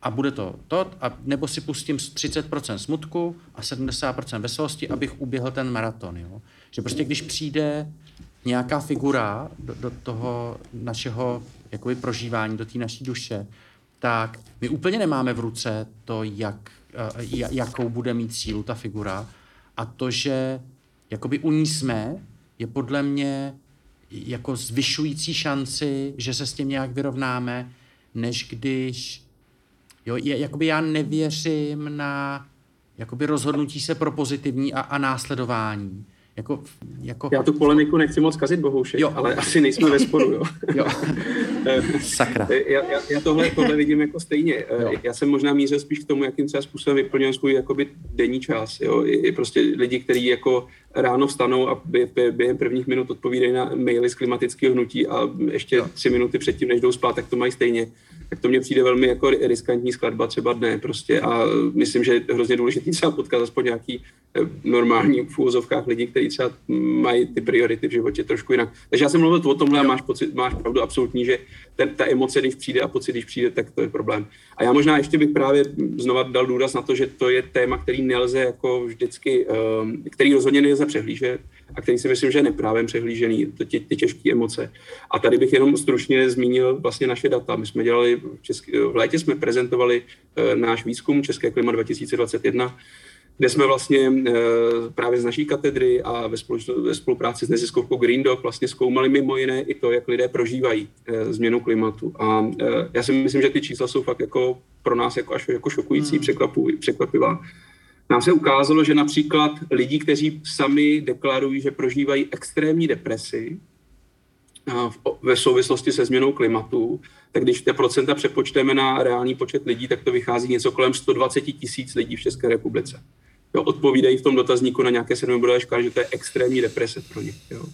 a bude to to, a nebo si pustím 30% smutku a 70% veselosti, abych uběhl ten maraton. Jo? Že prostě když přijde nějaká figura do, do toho našeho jakoby prožívání, do té naší duše, tak my úplně nemáme v ruce to, jak, jakou bude mít sílu ta figura a to, že jakoby u ní jsme, je podle mě jako zvyšující šanci, že se s tím nějak vyrovnáme, než když jo, je, jakoby já nevěřím na jakoby rozhodnutí se pro pozitivní a, a následování. Jako, jako... Já tu polemiku nechci moc kazit, bohužel, jo. ale asi nejsme ve sporu. Jo. jo. Sakra. Já, já, já tohle, tohle vidím jako stejně. Jo. Já jsem možná mířil spíš k tomu, jakým třeba způsobem vyplňuji svůj jakoby denní čas. Jo. I, I prostě lidi, kteří jako ráno vstanou a během prvních minut odpovídají na maily z klimatického hnutí a ještě jo. tři minuty předtím, než jdou spát, tak to mají stejně tak to mně přijde velmi jako riskantní skladba třeba dne prostě a myslím, že je hrozně důležitý třeba potkat aspoň nějaký eh, normální v úvozovkách lidí, kteří třeba mají ty priority v životě trošku jinak. Takže já jsem mluvil o tomhle a máš, pocit, máš pravdu absolutní, že ten, ta emoce, když přijde a pocit, když přijde, tak to je problém. A já možná ještě bych právě znova dal důraz na to, že to je téma, který nelze jako vždycky, um, který rozhodně nelze přehlížet a který si myslím, že je neprávem přehlížený, to ty, ty těžké emoce. A tady bych jenom stručně zmínil vlastně naše data. My jsme dělali, v, český, v létě jsme prezentovali uh, náš výzkum České klima 2021, kde jsme vlastně uh, právě z naší katedry a ve, spoluč- ve spolupráci s neziskovkou Green Dog vlastně zkoumali mimo jiné i to, jak lidé prožívají uh, změnu klimatu. A uh, já si myslím, že ty čísla jsou fakt jako pro nás jako až jako šokující, hmm. překvapivá nám se ukázalo, že například lidi, kteří sami deklarují, že prožívají extrémní depresi ve souvislosti se změnou klimatu, tak když ty procenta přepočteme na reálný počet lidí, tak to vychází něco kolem 120 tisíc lidí v České republice. Jo, odpovídají v tom dotazníku na nějaké sedmibodové škále, že to je extrémní deprese pro ně. Jo.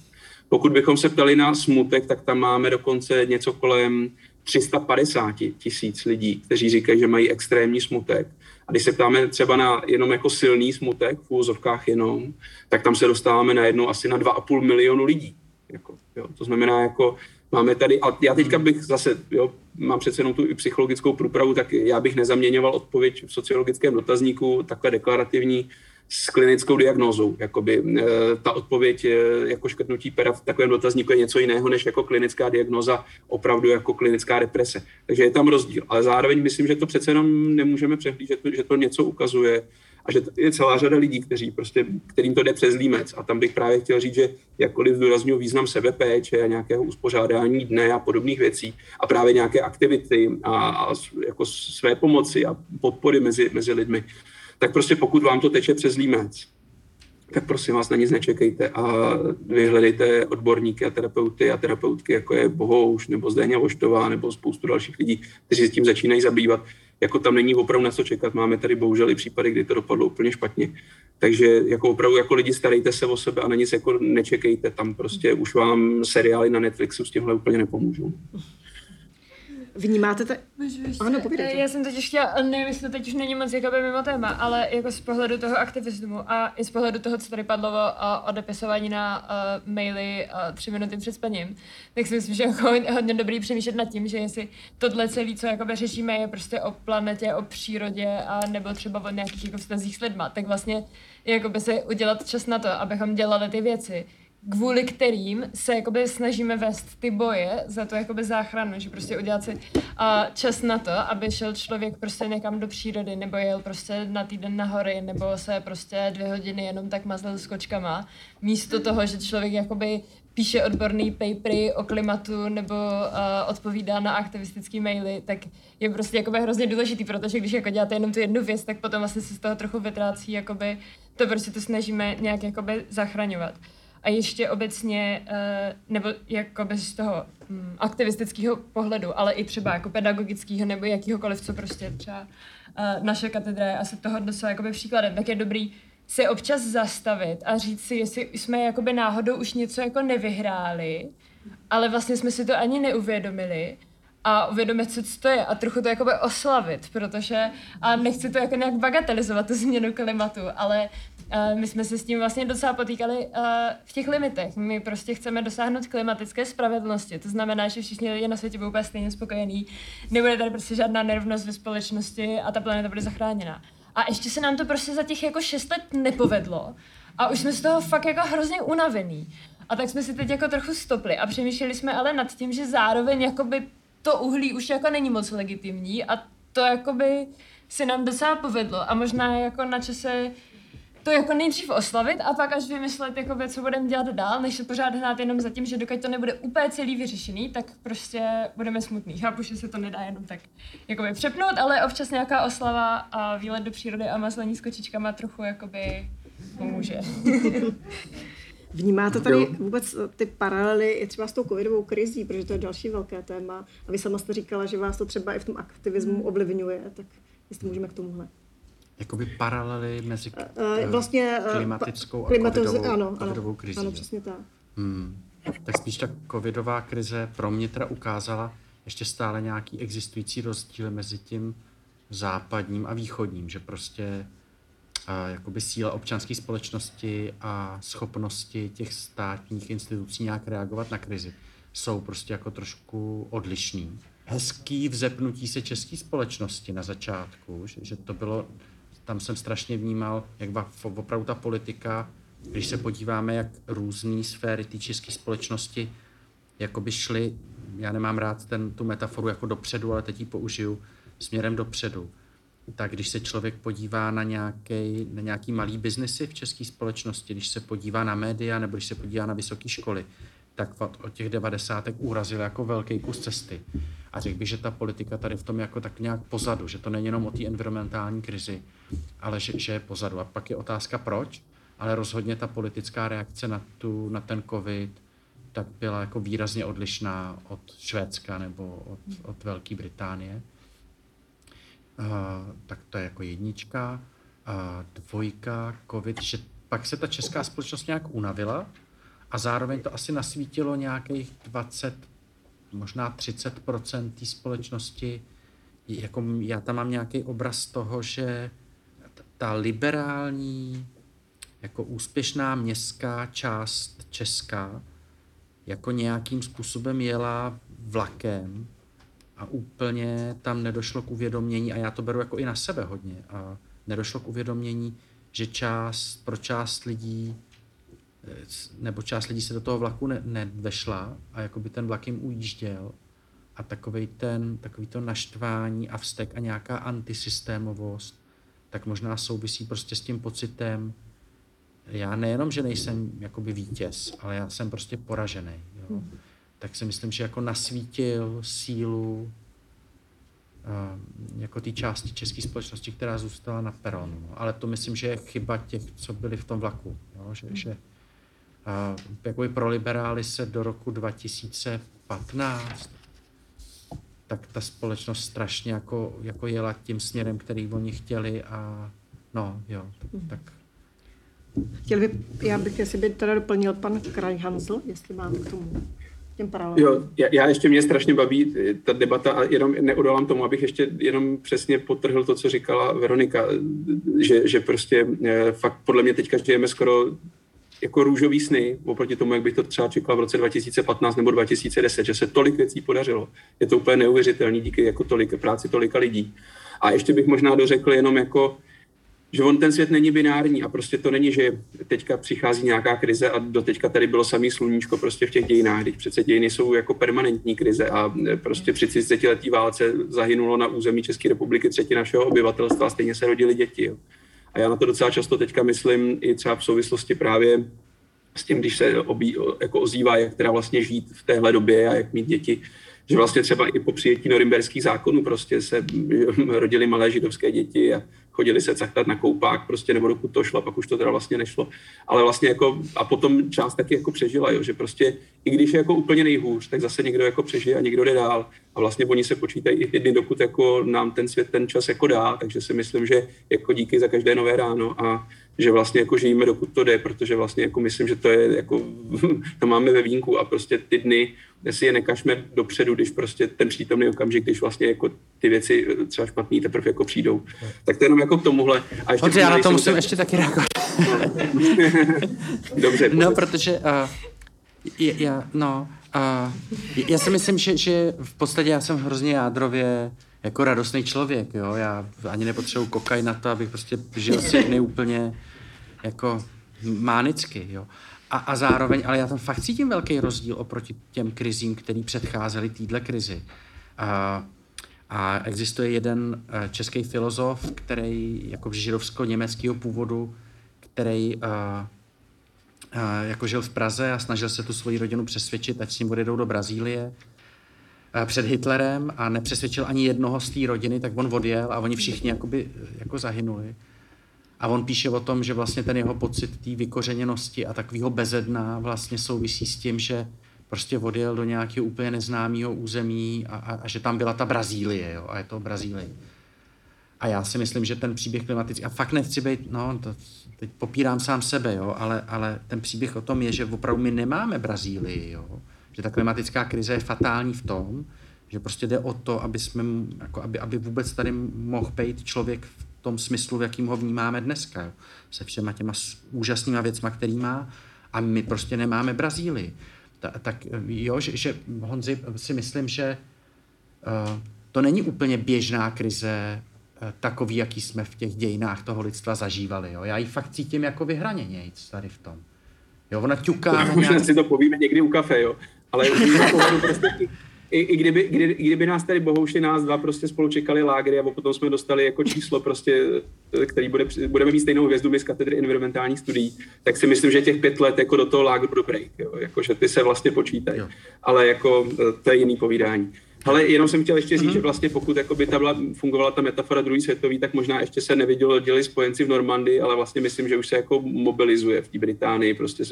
Pokud bychom se ptali na smutek, tak tam máme dokonce něco kolem 350 tisíc lidí, kteří říkají, že mají extrémní smutek. A když se ptáme třeba na jenom jako silný smutek, v úvozovkách jenom, tak tam se dostáváme na jedno asi na 2,5 milionu lidí. Jako, jo. To znamená, jako máme tady, a já teďka bych zase, jo, mám přece jenom tu i psychologickou průpravu, tak já bych nezaměňoval odpověď v sociologickém dotazníku takhle deklarativní s klinickou diagnózou. Jakoby, e, ta odpověď e, jako škrtnutí pera v takovém dotazníku je něco jiného než jako klinická diagnoza, opravdu jako klinická deprese. Takže je tam rozdíl. Ale zároveň myslím, že to přece jenom nemůžeme přehlížet, že to něco ukazuje a že je celá řada lidí, kteří prostě, kterým to jde přes límec. A tam bych právě chtěl říct, že jakkoliv zdůraznuju význam sebepéče a nějakého uspořádání dne a podobných věcí a právě nějaké aktivity a, a jako své pomoci a podpory mezi, mezi lidmi, tak prostě pokud vám to teče přes límec, tak prosím vás na nic nečekejte a vyhledejte odborníky a terapeuty a terapeutky, jako je Bohouš nebo Zdeně Voštová nebo spoustu dalších lidí, kteří s tím začínají zabývat. Jako tam není opravdu na co čekat. Máme tady bohužel i případy, kdy to dopadlo úplně špatně. Takže jako opravdu jako lidi starejte se o sebe a na nic jako nečekejte. Tam prostě už vám seriály na Netflixu s tímhle úplně nepomůžou. Vnímáte to? Ano, povídejte. Já jsem totiž chtěla, nevím, jestli to teď už není moc jakoby mimo téma, ale jako z pohledu toho aktivismu a i z pohledu toho, co tady padlo o odepisování na uh, maily uh, tři minuty před spaním, tak si myslím, že jako hodně dobrý přemýšlet nad tím, že jestli tohle celé, co jakoby řešíme, je prostě o planetě, o přírodě a nebo třeba o nějakých jako vztazích s lidma, tak vlastně jakoby se udělat čas na to, abychom dělali ty věci, kvůli kterým se jakoby snažíme vést ty boje za to jakoby záchranu, že prostě udělat si uh, čas na to, aby šel člověk prostě někam do přírody, nebo jel prostě na týden na hory, nebo se prostě dvě hodiny jenom tak mazlil s kočkama, místo toho, že člověk jakoby píše odborný papery o klimatu nebo uh, odpovídá na aktivistické maily, tak je prostě jakoby hrozně důležitý, protože když jako děláte jenom tu jednu věc, tak potom vlastně se z toho trochu vytrácí, jakoby to prostě to snažíme nějak jakoby zachraňovat. A ještě obecně, eh, nebo jako bez toho hm, aktivistického pohledu, ale i třeba jako pedagogického nebo jakýhokoliv, co prostě třeba eh, naše katedra je asi toho docela jakoby příkladem, tak je dobrý se občas zastavit a říct si, jestli jsme jakoby náhodou už něco jako nevyhráli, ale vlastně jsme si to ani neuvědomili a uvědomit si, co to je a trochu to jakoby oslavit, protože a nechci to jako nějak bagatelizovat, tu změnu klimatu, ale my jsme se s tím vlastně docela potýkali uh, v těch limitech. My prostě chceme dosáhnout klimatické spravedlnosti, to znamená, že všichni lidé na světě budou úplně stejně spokojení, nebude tady prostě žádná nerovnost ve společnosti a ta planeta bude zachráněna. A ještě se nám to prostě za těch jako šest let nepovedlo a už jsme z toho fakt jako hrozně unavený. A tak jsme si teď jako trochu stopli a přemýšleli jsme ale nad tím, že zároveň jakoby to uhlí už jako není moc legitimní a to jakoby se nám docela povedlo a možná jako na čase to jako nejdřív oslavit a pak až vymyslet, jakoby, co budeme dělat dál, než se pořád hnát jenom za tím, že dokud to nebude úplně celý vyřešený, tak prostě budeme smutný. Chápu, že se to nedá jenom tak jakoby přepnout, ale občas nějaká oslava a výlet do přírody a mazlení s kočičkama trochu jakoby pomůže. Vnímáte tady jo. vůbec eh, ty paralely i třeba s tou covidovou krizí, protože to je další velké téma. A vy sama jste říkala, že vás to třeba i v tom aktivismu hmm. ovlivňuje, tak jestli můžeme k tomuhle. Jakoby paralely mezi k, uh, vlastně, klimatickou a covidovou, ano, covidovou krizí. Ano, přesně tak. Hmm. Tak spíš ta covidová krize pro mě teda ukázala ještě stále nějaký existující rozdíl mezi tím západním a východním, že prostě jakoby síla občanské společnosti a schopnosti těch státních institucí nějak reagovat na krizi jsou prostě jako trošku odlišný. Hezký vzepnutí se české společnosti na začátku, že, že to bylo, tam jsem strašně vnímal, jak opravdu ta politika, když se podíváme, jak různé sféry té české společnosti jakoby šly, já nemám rád ten, tu metaforu jako dopředu, ale teď ji použiju, směrem dopředu tak když se člověk podívá na nějaký, na nějaký malý biznesy v české společnosti, když se podívá na média nebo když se podívá na vysoké školy, tak od těch devadesátek urazil jako velký kus cesty. A řekl bych, že ta politika tady v tom jako tak nějak pozadu, že to není jenom o té environmentální krizi, ale že, že je pozadu. A pak je otázka proč, ale rozhodně ta politická reakce na, tu, na ten covid tak byla jako výrazně odlišná od Švédska nebo od, od Velké Británie. Uh, tak to je jako jednička. Uh, dvojka, covid, že pak se ta česká společnost nějak unavila a zároveň to asi nasvítilo nějakých 20, možná 30% té společnosti. Jako já tam mám nějaký obraz toho, že ta liberální, jako úspěšná městská část Česka, jako nějakým způsobem jela vlakem a úplně tam nedošlo k uvědomění, a já to beru jako i na sebe hodně, a nedošlo k uvědomění, že část, pro část lidí nebo část lidí se do toho vlaku ne, nevešla a jako by ten vlak jim ujížděl a takový ten, takový to naštvání a vztek a nějaká antisystémovost, tak možná souvisí prostě s tím pocitem, já nejenom, že nejsem jakoby vítěz, ale já jsem prostě poražený. Jo. Tak si myslím, že jako nasvítil sílu uh, jako té části české společnosti, která zůstala na peronu. No. Ale to myslím, že je chyba těch, co byli v tom vlaku. Jo. Že, hmm. že jako pro liberály se do roku 2015 tak ta společnost strašně jako, jako jela tím směrem, který oni chtěli a no, jo, tak, hmm. Chtěl by, já bych, jestli by teda doplnil pan Kraj Hansl, jestli mám k tomu těm Jo, já, já ještě mě strašně baví eh, ta debata a jenom neodolám tomu, abych ještě jenom přesně potrhl to, co říkala Veronika, že, že prostě eh, fakt podle mě teďka žijeme skoro jako růžový sny, oproti tomu, jak bych to třeba čekal v roce 2015 nebo 2010, že se tolik věcí podařilo. Je to úplně neuvěřitelné díky jako tolik práci tolika lidí. A ještě bych možná dořekl jenom jako, že on ten svět není binární a prostě to není, že teďka přichází nějaká krize a do teďka tady bylo samý sluníčko prostě v těch dějinách, když přece dějiny jsou jako permanentní krize a prostě při 30 letý válce zahynulo na území České republiky třetí našeho obyvatelstva a stejně se rodili děti. Jo. A já na to docela často teďka myslím i třeba v souvislosti právě s tím, když se obí, jako ozývá, jak teda vlastně žít v téhle době a jak mít děti, že vlastně třeba i po přijetí norimberských zákonů prostě se rodily malé židovské děti a chodili se cachtat na koupák, prostě nebo dokud to šlo, pak už to teda vlastně nešlo. Ale vlastně jako, a potom část taky jako přežila, jo, že prostě i když je jako úplně nejhůř, tak zase někdo jako přežije a někdo jde dál. A vlastně oni se počítají i ty dny, dokud jako nám ten svět ten čas jako dá, takže si myslím, že jako díky za každé nové ráno a že vlastně jako žijeme, dokud to jde, protože vlastně jako myslím, že to je jako, to máme ve vínku a prostě ty dny si je nekažme dopředu, když prostě ten přítomný okamžik, když vlastně jako ty věci třeba špatný teprve jako přijdou. Tak to jenom jako k tomuhle. A ještě Hodře, já na to musím ten... ještě taky reagovat. Dobře. No, protože uh, já, no, uh, já si myslím, že, že v podstatě já jsem hrozně jádrově jako radostný člověk, jo, já ani nepotřebuji kokaj na to, abych prostě žil si dny úplně jako mánicky, jo. A, a zároveň, ale já tam fakt cítím velký rozdíl oproti těm krizím, který předcházely téhle krizi. A, a existuje jeden eh, český filozof, který jako židovsko-německého původu, který a, eh, a, eh, jako žil v Praze a snažil se tu svoji rodinu přesvědčit, ať s ním odjedou do Brazílie před Hitlerem a nepřesvědčil ani jednoho z té rodiny, tak on odjel a oni všichni jakoby, jako zahynuli. A on píše o tom, že vlastně ten jeho pocit té vykořeněnosti a takového bezedna vlastně souvisí s tím, že prostě odjel do nějakého úplně neznámého území a, a, a že tam byla ta Brazílie, jo, a je to Brazílie. A já si myslím, že ten příběh klimatický, a fakt nechci být, no, to, teď popírám sám sebe, jo, ale, ale ten příběh o tom je, že opravdu my nemáme Brazílii, jo, že ta klimatická krize je fatální v tom, že prostě jde o to, aby, jsme, jako aby, aby vůbec tady mohl být člověk v tom smyslu, v jakým ho vnímáme dneska, jo. se všema těma úžasnýma věcma, který má a my prostě nemáme Brazílii. Ta, tak jo, že, že Honzi si myslím, že uh, to není úplně běžná krize uh, takový, jaký jsme v těch dějinách toho lidstva zažívali. Jo. Já ji fakt cítím jako vyhraněnějc tady v tom. Jo, ona ťuká na nějak... Možná si to povíme někdy u kafe, jo. Ale prostě i, i, kdyby, kdy, kdyby nás tady bohouši nás dva prostě spolu čekali lágry a potom jsme dostali jako číslo prostě, který bude, budeme mít stejnou hvězdu my z katedry environmentálních studií, tak si myslím, že těch pět let jako do toho lágru dobrý, jo, jako, že ty se vlastně počítají. Ale jako to je jiný povídání. Ale jenom jsem chtěl ještě říct, mm-hmm. že vlastně pokud by ta byla, fungovala ta metafora druhý světový, tak možná ještě se nevidělo děli spojenci v Normandii, ale vlastně myslím, že už se jako mobilizuje v té Británii prostě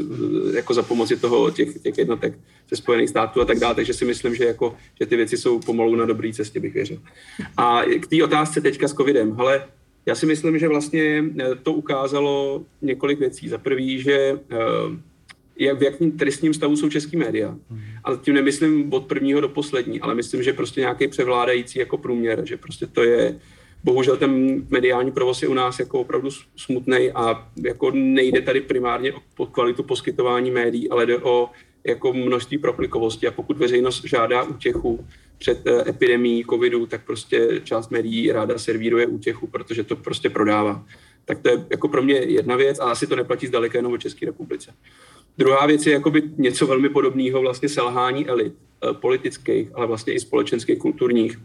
jako za pomoci toho těch, těch jednotek ze Spojených států a tak dále, takže si myslím, že, jako, že ty věci jsou pomalu na dobré cestě, bych věřil. A k té otázce teďka s covidem, ale já si myslím, že vlastně to ukázalo několik věcí. Za prvý, že uh, jak, v jakém trestním stavu jsou český média. A tím nemyslím od prvního do poslední, ale myslím, že prostě nějaký převládající jako průměr, že prostě to je, bohužel ten mediální provoz je u nás jako opravdu smutný a jako nejde tady primárně o kvalitu poskytování médií, ale jde o jako množství proklikovosti a pokud veřejnost žádá útěchu před eh, epidemí covidu, tak prostě část médií ráda servíruje útěchu, protože to prostě prodává. Tak to je jako pro mě jedna věc a asi to neplatí zdaleka jenom o České republice. Druhá věc je jakoby něco velmi podobného, vlastně selhání elit eh, politických, ale vlastně i společenských, kulturních,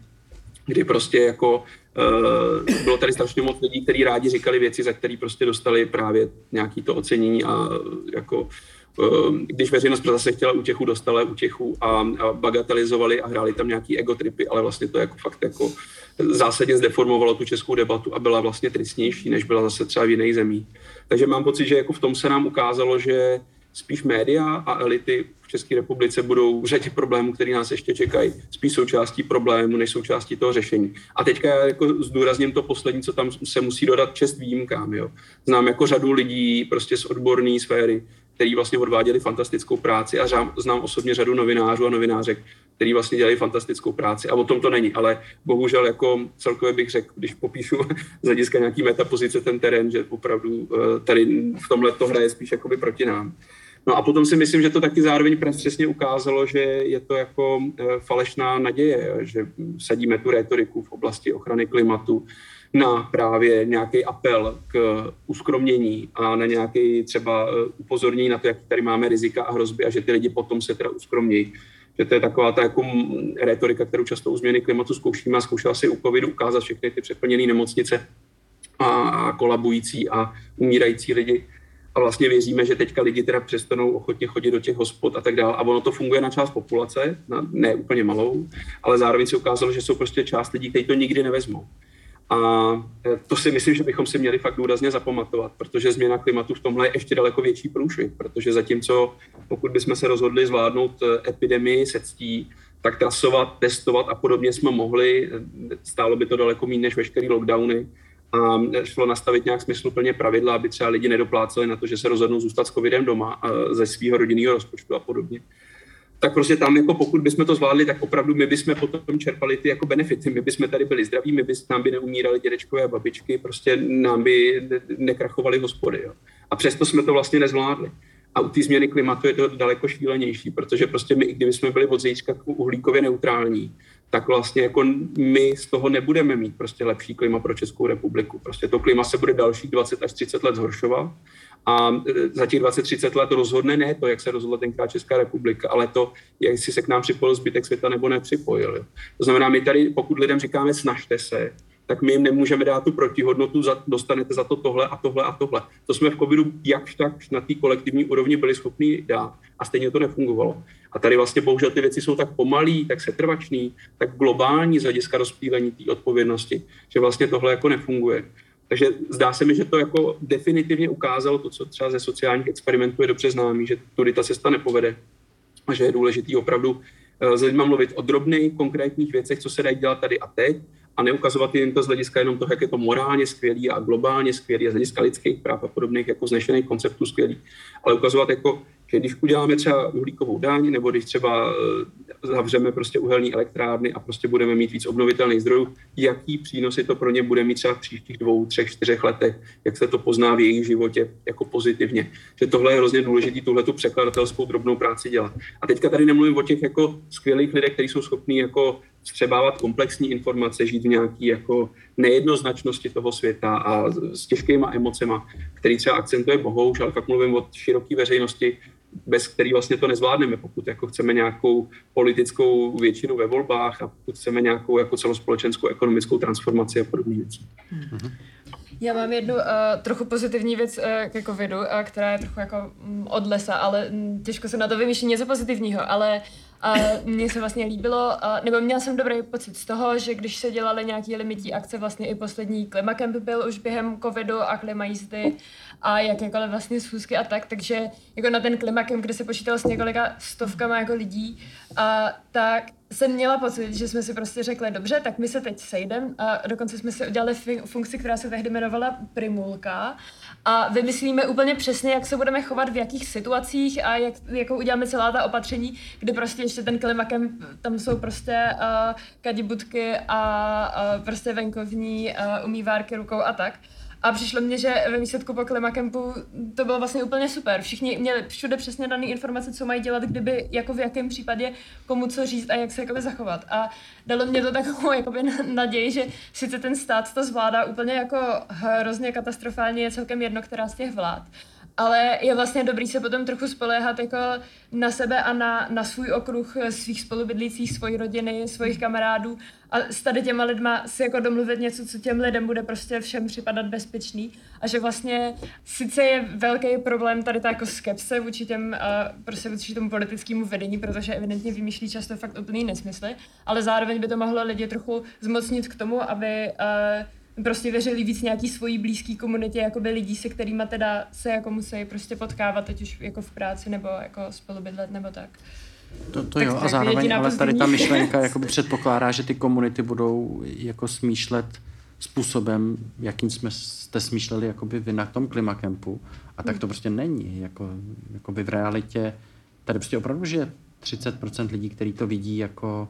kdy prostě jako uh, bylo tady strašně moc lidí, kteří rádi říkali věci, za které prostě dostali právě nějaký to ocenění a jako uh, když veřejnost zase chtěla útěchu, dostala útěchu a, a bagatelizovali a hráli tam nějaký egotripy, ale vlastně to jako fakt jako zásadně zdeformovalo tu českou debatu a byla vlastně tristnější, než byla zase třeba v jiných zemích. Takže mám pocit, že jako v tom se nám ukázalo, že spíš média a elity v České republice budou v řadě problémů, které nás ještě čekají, spíš součástí problému, než součástí toho řešení. A teďka jako zdůrazním to poslední, co tam se musí dodat čest výjimkám. Jo. Znám jako řadu lidí prostě z odborné sféry, který vlastně odváděli fantastickou práci a znám osobně řadu novinářů a novinářek, který vlastně dělají fantastickou práci a o tom to není, ale bohužel jako celkově bych řekl, když popíšu z hlediska nějaký metapozice ten terén, že opravdu eh, tady v tomhle to hraje spíš jakoby proti nám. No a potom si myslím, že to taky zároveň přesně ukázalo, že je to jako eh, falešná naděje, že sadíme tu retoriku v oblasti ochrany klimatu na právě nějaký apel k uskromnění a na nějaký třeba eh, upozornění na to, jak tady máme rizika a hrozby a že ty lidi potom se teda uskromnějí. Že to je taková ta jako retorika, kterou často u změny klimatu zkoušíme a zkoušela si u covidu ukázat všechny ty přeplněné nemocnice a kolabující a umírající lidi a vlastně věříme, že teďka lidi teda přestanou ochotně chodit do těch hospod a tak dále. A ono to funguje na část populace, na ne úplně malou, ale zároveň se ukázalo, že jsou prostě část lidí, kteří to nikdy nevezmou. A e, to si myslím, že bychom si měli fakt důrazně zapamatovat, protože změna klimatu v tomhle je ještě daleko větší průšvih, protože zatímco pokud bychom se rozhodli zvládnout e, epidemii se ctí, tak trasovat, testovat a podobně jsme mohli, e, stálo by to daleko méně než veškeré lockdowny, a šlo nastavit nějak smysluplně pravidla, aby třeba lidi nedopláceli na to, že se rozhodnou zůstat s covidem doma ze svého rodinného rozpočtu a podobně. Tak prostě tam, jako pokud bychom to zvládli, tak opravdu my bychom potom čerpali ty jako benefity. My bychom tady byli zdraví, my bychom nám by neumírali dědečkové a babičky, prostě nám by nekrachovaly hospody. Jo. A přesto jsme to vlastně nezvládli. A u té změny klimatu je to daleko šílenější, protože prostě my, i kdyby jsme byli od zítřka uhlíkově neutrální, tak vlastně jako my z toho nebudeme mít prostě lepší klima pro Českou republiku. Prostě to klima se bude dalších 20 až 30 let zhoršovat a e, za těch 20-30 let rozhodne ne to, jak se rozhodla tenkrát Česká republika, ale to, jestli se k nám připojil zbytek světa nebo nepřipojil. To znamená, my tady, pokud lidem říkáme snažte se, tak my jim nemůžeme dát tu protihodnotu, za, dostanete za to tohle a tohle a tohle. To jsme v covidu jakž tak na té kolektivní úrovni byli schopni dát a stejně to nefungovalo. A tady vlastně bohužel ty věci jsou tak pomalý, tak setrvačný, tak globální z hlediska rozptýlení té odpovědnosti, že vlastně tohle jako nefunguje. Takže zdá se mi, že to jako definitivně ukázalo to, co třeba ze sociálních experimentů je dobře známý, že tudy ta cesta nepovede a že je důležitý opravdu eh, s lidmi mluvit o drobných konkrétních věcech, co se dají dělat tady a teď a neukazovat jim to z hlediska jenom toho, jak je to morálně skvělý a globálně skvělý a z hlediska lidských práv a podobných jako znešených konceptů skvělý, ale ukazovat jako, že když uděláme třeba uhlíkovou daň, nebo když třeba eh, zavřeme prostě uhelní elektrárny a prostě budeme mít víc obnovitelných zdrojů, jaký přínosy to pro ně bude mít třeba v příštích dvou, třech, čtyřech letech, jak se to pozná v jejich životě jako pozitivně. Že tohle je hrozně důležité, tuhle tu překladatelskou drobnou práci dělat. A teďka tady nemluvím o těch jako skvělých lidech, kteří jsou schopní jako střebávat komplexní informace, žít v nějaký jako nejednoznačnosti toho světa a s těžkýma emocema, který třeba akcentuje Bohouš, ale fakt mluvím o široké veřejnosti, bez který vlastně to nezvládneme, pokud jako chceme nějakou politickou většinu ve volbách a pokud chceme nějakou jako celospolečenskou ekonomickou transformaci a podobné věci. Mm-hmm. Já mám jednu uh, trochu pozitivní věc uh, ke covidu, uh, která je trochu jako um, od lesa, ale um, těžko se na to vymýšlí něco pozitivního, ale A mně se vlastně líbilo, nebo měla jsem dobrý pocit z toho, že když se dělaly nějaký limitní akce, vlastně i poslední Klimacamp byl už během covidu a klimajízdy a jakékoliv vlastně schůzky a tak, takže jako na ten Klimacamp, kde se počítalo s několika stovkama jako lidí, a tak jsem měla pocit, že jsme si prostě řekli, dobře, tak my se teď sejdeme a dokonce jsme si udělali funkci, která se tehdy jmenovala Primulka a vymyslíme úplně přesně, jak se budeme chovat v jakých situacích a jak, jakou uděláme celá ta opatření, kde prostě ještě ten klimakem, tam jsou prostě uh, kadibutky a uh, prostě venkovní uh, umývárky rukou a tak. A přišlo mně, že ve výsledku po Klimacampu to bylo vlastně úplně super. Všichni měli všude přesně dané informace, co mají dělat, kdyby, jako v jakém případě, komu co říct a jak se jakoby zachovat. A dalo mě to takovou jakoby naději, že sice ten stát to zvládá úplně jako hrozně katastrofálně, je celkem jedno, která z těch vlád ale je vlastně dobrý se potom trochu spoléhat jako na sebe a na, na svůj okruh svých spolubydlících, svojí rodiny, svých kamarádů a s tady těma lidma si jako domluvit něco, co těm lidem bude prostě všem připadat bezpečný. A že vlastně sice je velký problém tady ta jako skepse vůči těm, uh, prostě vůči tomu politickému vedení, protože evidentně vymýšlí často fakt úplný nesmysly, ale zároveň by to mohlo lidi trochu zmocnit k tomu, aby uh, prostě věřili víc nějaký svojí blízký komunitě, jako by lidí, se kterými teda se jako musí prostě potkávat, teď už jako v práci nebo jako spolu bydlet nebo tak. To, to jo, a zároveň ale tady ta myšlenka jakoby předpokládá, že ty komunity budou jako smýšlet způsobem, jakým jsme jste smýšleli jakoby vy na tom klimakempu. A tak to hmm. prostě není. Jako, jakoby v realitě tady prostě opravdu, že 30% lidí, kteří to vidí jako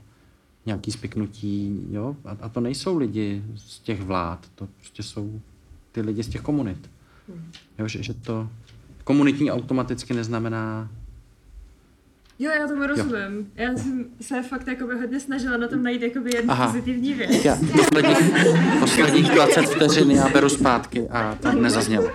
nějaký spiknutí, jo, a, a to nejsou lidi z těch vlád, to prostě jsou ty lidi z těch komunit. Jo, že, že to komunitní automaticky neznamená Jo, já tomu rozumím. Jo. Já jsem se fakt jakoby hodně snažila na tom najít jakoby jednu Aha. pozitivní věc. Já, posledních, posledních 20 vteřin já beru zpátky a tak nezaznělo.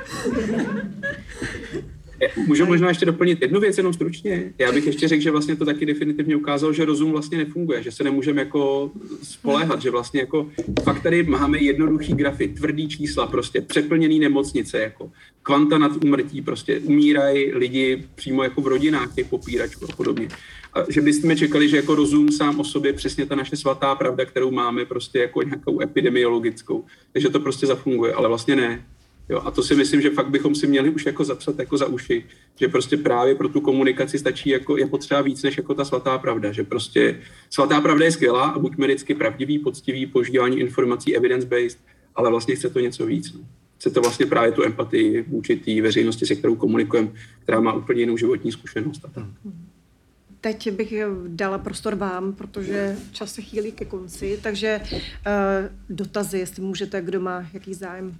Můžu možná ještě doplnit jednu věc jenom stručně. Já bych ještě řekl, že vlastně to taky definitivně ukázalo, že rozum vlastně nefunguje, že se nemůžeme jako spoléhat, že vlastně jako fakt tady máme jednoduchý grafy, tvrdý čísla, prostě přeplněný nemocnice, jako kvanta nad umrtí, prostě umírají lidi přímo jako v rodinách těch popíračů a podobně. A že byste čekali, že jako rozum sám o sobě přesně ta naše svatá pravda, kterou máme prostě jako nějakou epidemiologickou, takže to prostě zafunguje, ale vlastně ne. Jo, a to si myslím, že fakt bychom si měli už jako zapsat jako za uši, že prostě právě pro tu komunikaci stačí jako, je potřeba víc než jako ta svatá pravda, že prostě svatá pravda je skvělá a buďme vždycky pravdivý, poctivý, používání informací evidence-based, ale vlastně chce to něco víc. No. Chce to vlastně právě tu empatii vůči té veřejnosti, se kterou komunikujeme, která má úplně jinou životní zkušenost a tak. Teď bych dala prostor vám, protože čas se chýlí ke konci, takže uh, dotazy, jestli můžete, kdo má jaký zájem.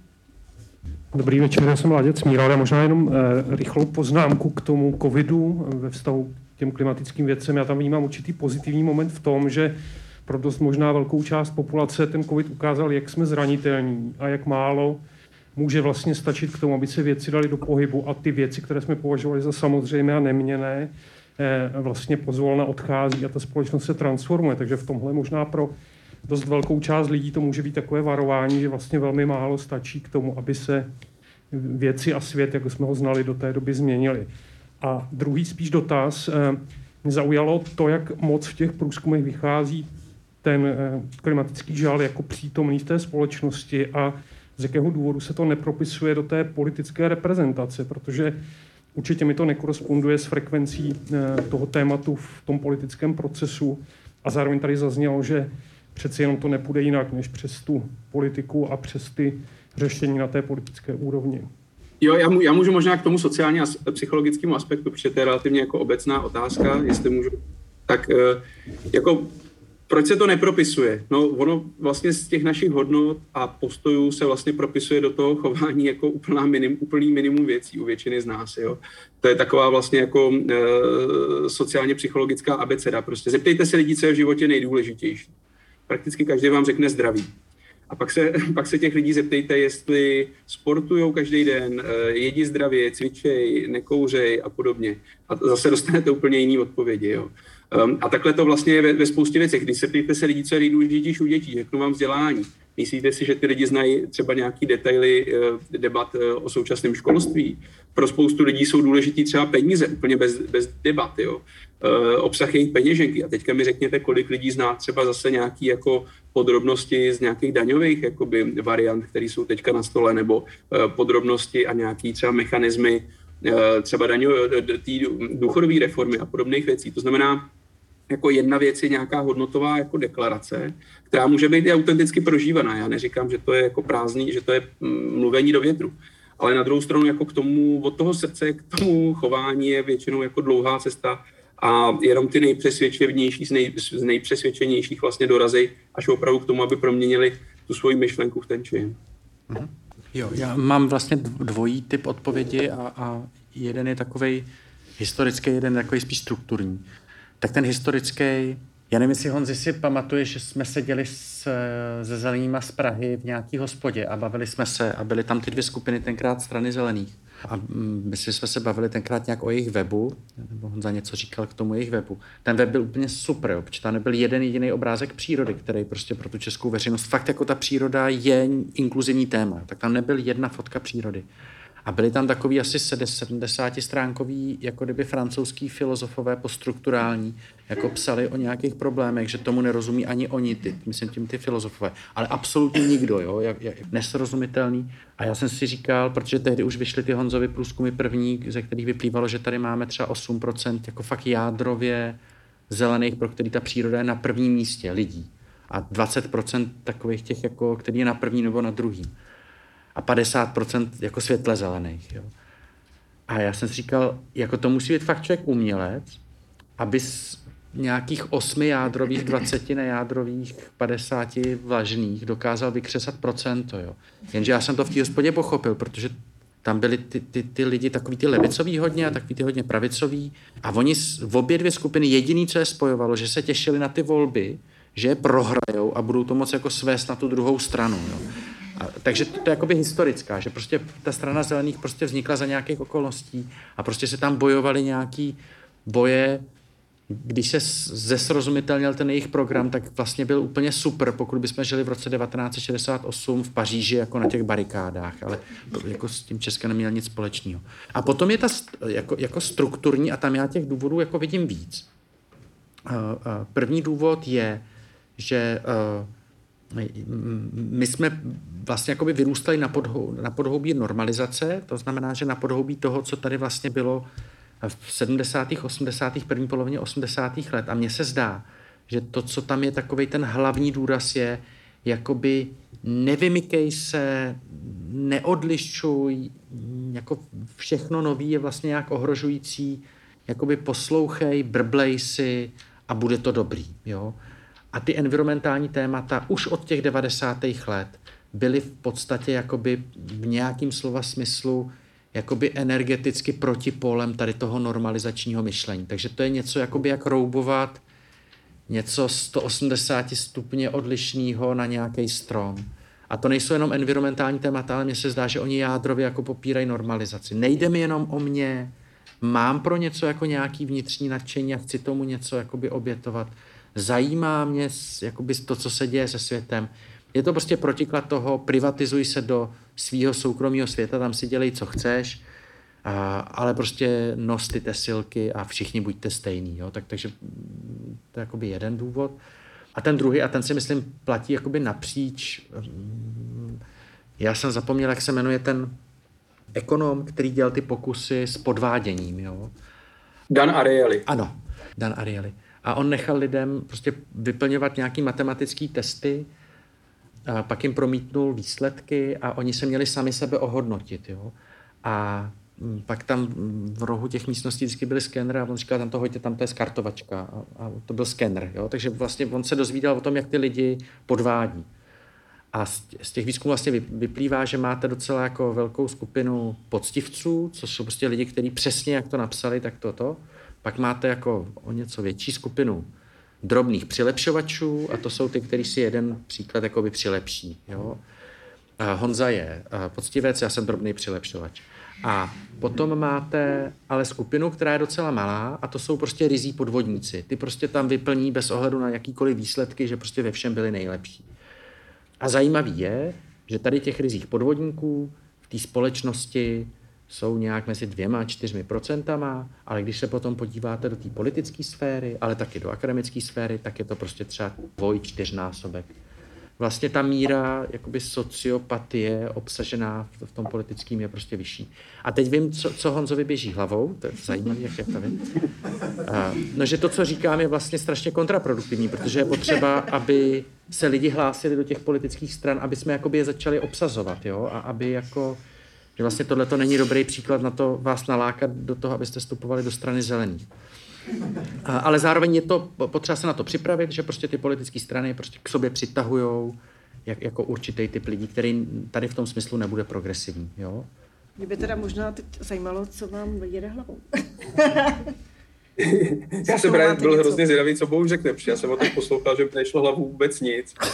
Dobrý večer, já jsem Láděc Míral. Já možná jenom eh, rychlou poznámku k tomu covidu ve vztahu k těm klimatickým věcem. Já tam vnímám určitý pozitivní moment v tom, že pro dost možná velkou část populace ten covid ukázal, jak jsme zranitelní a jak málo může vlastně stačit k tomu, aby se věci dali do pohybu a ty věci, které jsme považovali za samozřejmé a neměné, eh, vlastně pozvolna odchází a ta společnost se transformuje. Takže v tomhle možná pro dost velkou část lidí to může být takové varování, že vlastně velmi málo stačí k tomu, aby se věci a svět, jako jsme ho znali do té doby, změnili. A druhý spíš dotaz, eh, mě zaujalo to, jak moc v těch průzkumech vychází ten eh, klimatický žal jako přítomný v té společnosti a z jakého důvodu se to nepropisuje do té politické reprezentace, protože určitě mi to nekoresponduje s frekvencí eh, toho tématu v tom politickém procesu a zároveň tady zaznělo, že přeci jenom to nepůjde jinak než přes tu politiku a přes ty řešení na té politické úrovni. Jo, já, já můžu možná k tomu sociálně a psychologickému aspektu, protože to je relativně jako obecná otázka, jestli můžu. Tak eh, jako proč se to nepropisuje? No, ono vlastně z těch našich hodnot a postojů se vlastně propisuje do toho chování jako úplná minim, úplný minimum věcí u většiny z nás. Jo? To je taková vlastně jako e, sociálně psychologická abeceda. Prostě zeptejte se lidí, co je v životě nejdůležitější prakticky každý vám řekne zdraví. A pak se, pak se těch lidí zeptejte, jestli sportují každý den, eh, jedí zdravě, cvičej, nekouřej a podobně. A zase dostanete úplně jiný odpovědi. Jo. Um, a takhle to vlastně je ve, ve spoustě věcech. Když se ptejte se lidí, co je nejdůležitější u dětí, řeknu vám vzdělání. Myslíte si, že ty lidi znají třeba nějaký detaily eh, debat eh, o současném školství? Pro spoustu lidí jsou důležitý třeba peníze, úplně bez, bez debat, jo? Eh, obsah jejich peněženky. A teďka mi řekněte, kolik lidí zná třeba zase nějaký jako podrobnosti z nějakých daňových jakoby, variant, které jsou teďka na stole, nebo podrobnosti a nějaký třeba mechanismy třeba daňové, důchodové reformy a podobných věcí. To znamená, jako jedna věc je nějaká hodnotová jako deklarace, která může být i autenticky prožívaná. Já neříkám, že to je jako prázdný, že to je mm, mluvení do větru. Ale na druhou stranu jako k tomu, od toho srdce k tomu chování je většinou jako dlouhá cesta a jenom ty nejpřesvědčivější z, nej, z nejpřesvědčenějších vlastně dorazí až opravdu k tomu, aby proměnili tu svoji myšlenku v ten čin. Mhm. Jo, já mám vlastně dvojí typ odpovědi a, a jeden je takový historický, jeden je takový spíš strukturní tak ten historický, já nevím, jestli Honzi si pamatuje, že jsme seděli s, se zelenýma z Prahy v nějaký hospodě a bavili jsme se a byly tam ty dvě skupiny tenkrát strany zelených. A mm, my jsme se bavili tenkrát nějak o jejich webu, nebo Honza něco říkal k tomu jejich webu. Ten web byl úplně super, protože tam nebyl jeden jediný obrázek přírody, který prostě pro tu českou veřejnost, fakt jako ta příroda je inkluzivní téma, tak tam nebyl jedna fotka přírody. A byli tam takový asi 70 stránkový, jako kdyby francouzský filozofové postrukturální, jako psali o nějakých problémech, že tomu nerozumí ani oni, ty, myslím tím ty filozofové, ale absolutně nikdo, jo, jak, jak nesrozumitelný. A já jsem si říkal, protože tehdy už vyšly ty Honzovy průzkumy první, ze kterých vyplývalo, že tady máme třeba 8% jako fakt jádrově zelených, pro který ta příroda je na prvním místě lidí. A 20% takových těch, jako, který je na první nebo na druhý a 50% jako světle zelených. Jo. A já jsem si říkal, jako to musí být fakt člověk umělec, aby z nějakých osmi jádrových, 20 nejádrových, 50 vlažných dokázal vykřesat procento. Jo. Jenže já jsem to v té hospodě pochopil, protože tam byli ty, ty, ty lidi takový ty levicový hodně a takový ty hodně pravicový. A oni v obě dvě skupiny jediný, co je spojovalo, že se těšili na ty volby, že je prohrajou a budou to moc jako svést na tu druhou stranu. Jo. A, takže to, to je jakoby historická, že prostě ta strana zelených prostě vznikla za nějakých okolností a prostě se tam bojovali nějaký boje, když se zesrozumitelněl ten jejich program, tak vlastně byl úplně super, pokud bychom žili v roce 1968 v Paříži jako na těch barikádách, ale jako s tím Českem neměl nic společného. A potom je ta jako, jako strukturní a tam já těch důvodů jako vidím víc. První důvod je, že my jsme vlastně jakoby vyrůstali na, podhou, na podhoubí normalizace, to znamená, že na podhoubí toho, co tady vlastně bylo v 70., 80., první polovině 80. let. A mně se zdá, že to, co tam je takový ten hlavní důraz je, jakoby nevymykej se, neodlišuj, jako všechno nový je vlastně nějak ohrožující, jakoby poslouchej, brblej si a bude to dobrý, jo. A ty environmentální témata už od těch 90. let byly v podstatě jakoby v nějakým slova smyslu jakoby energeticky protipolem tady toho normalizačního myšlení. Takže to je něco jakoby jak roubovat něco 180 stupně odlišného na nějaký strom. A to nejsou jenom environmentální témata, ale mně se zdá, že oni jádrově jako popírají normalizaci. Nejde mi jenom o mě, mám pro něco jako nějaký vnitřní nadšení a chci tomu něco jakoby obětovat zajímá mě jakoby to, co se děje se světem. Je to prostě protiklad toho, privatizuj se do svého soukromého světa, tam si dělej, co chceš, a, ale prostě nos ty tesilky a všichni buďte stejný. Jo? Tak, takže mm, to je jakoby jeden důvod. A ten druhý, a ten si myslím platí jakoby napříč. Mm, já jsem zapomněl, jak se jmenuje ten ekonom, který dělal ty pokusy s podváděním. Jo? Dan Ariely. Ano, Dan Ariely. A on nechal lidem prostě vyplňovat nějaký matematický testy, a pak jim promítnul výsledky a oni se měli sami sebe ohodnotit. Jo? A mm, pak tam v rohu těch místností vždycky byly skenery a on říkal, tam to hoďte, tam to je skartovačka. A, a to byl skener. Jo? Takže vlastně on se dozvídal o tom, jak ty lidi podvádí. A z těch výzkumů vlastně vyplývá, že máte docela jako velkou skupinu poctivců, což jsou prostě lidi, kteří přesně jak to napsali, tak toto. To. Pak máte jako o něco větší skupinu drobných přilepšovačů a to jsou ty, kteří si jeden příklad jakoby přilepší. Jo? Honza je poctivec, já jsem drobný přilepšovač. A potom máte ale skupinu, která je docela malá a to jsou prostě rizí podvodníci. Ty prostě tam vyplní bez ohledu na jakýkoliv výsledky, že prostě ve všem byli nejlepší. A zajímavý je, že tady těch rizích podvodníků v té společnosti jsou nějak mezi dvěma a čtyřmi procentama, ale když se potom podíváte do té politické sféry, ale taky do akademické sféry, tak je to prostě třeba dvoj, čtyřnásobek vlastně ta míra jakoby sociopatie obsažená v, tom politickém je prostě vyšší. A teď vím, co, co Honzovi běží hlavou, to je zajímavé, jak je to vím. No, že to, co říkám, je vlastně strašně kontraproduktivní, protože je potřeba, aby se lidi hlásili do těch politických stran, aby jsme jakoby je začali obsazovat, jo, a aby jako, že vlastně tohle to není dobrý příklad na to vás nalákat do toho, abyste vstupovali do strany zelených. Ale zároveň je to potřeba se na to připravit, že prostě ty politické strany prostě k sobě přitahují jak, jako určitý typ lidí, který tady v tom smyslu nebude progresivní. Jo? Mě by teda možná teď zajímalo, co vám jede hlavou. já jsem právě byl něco? hrozně zvědavý, co Bohu řekne, protože já jsem o tom poslouchal, že nešlo hlavu vůbec nic.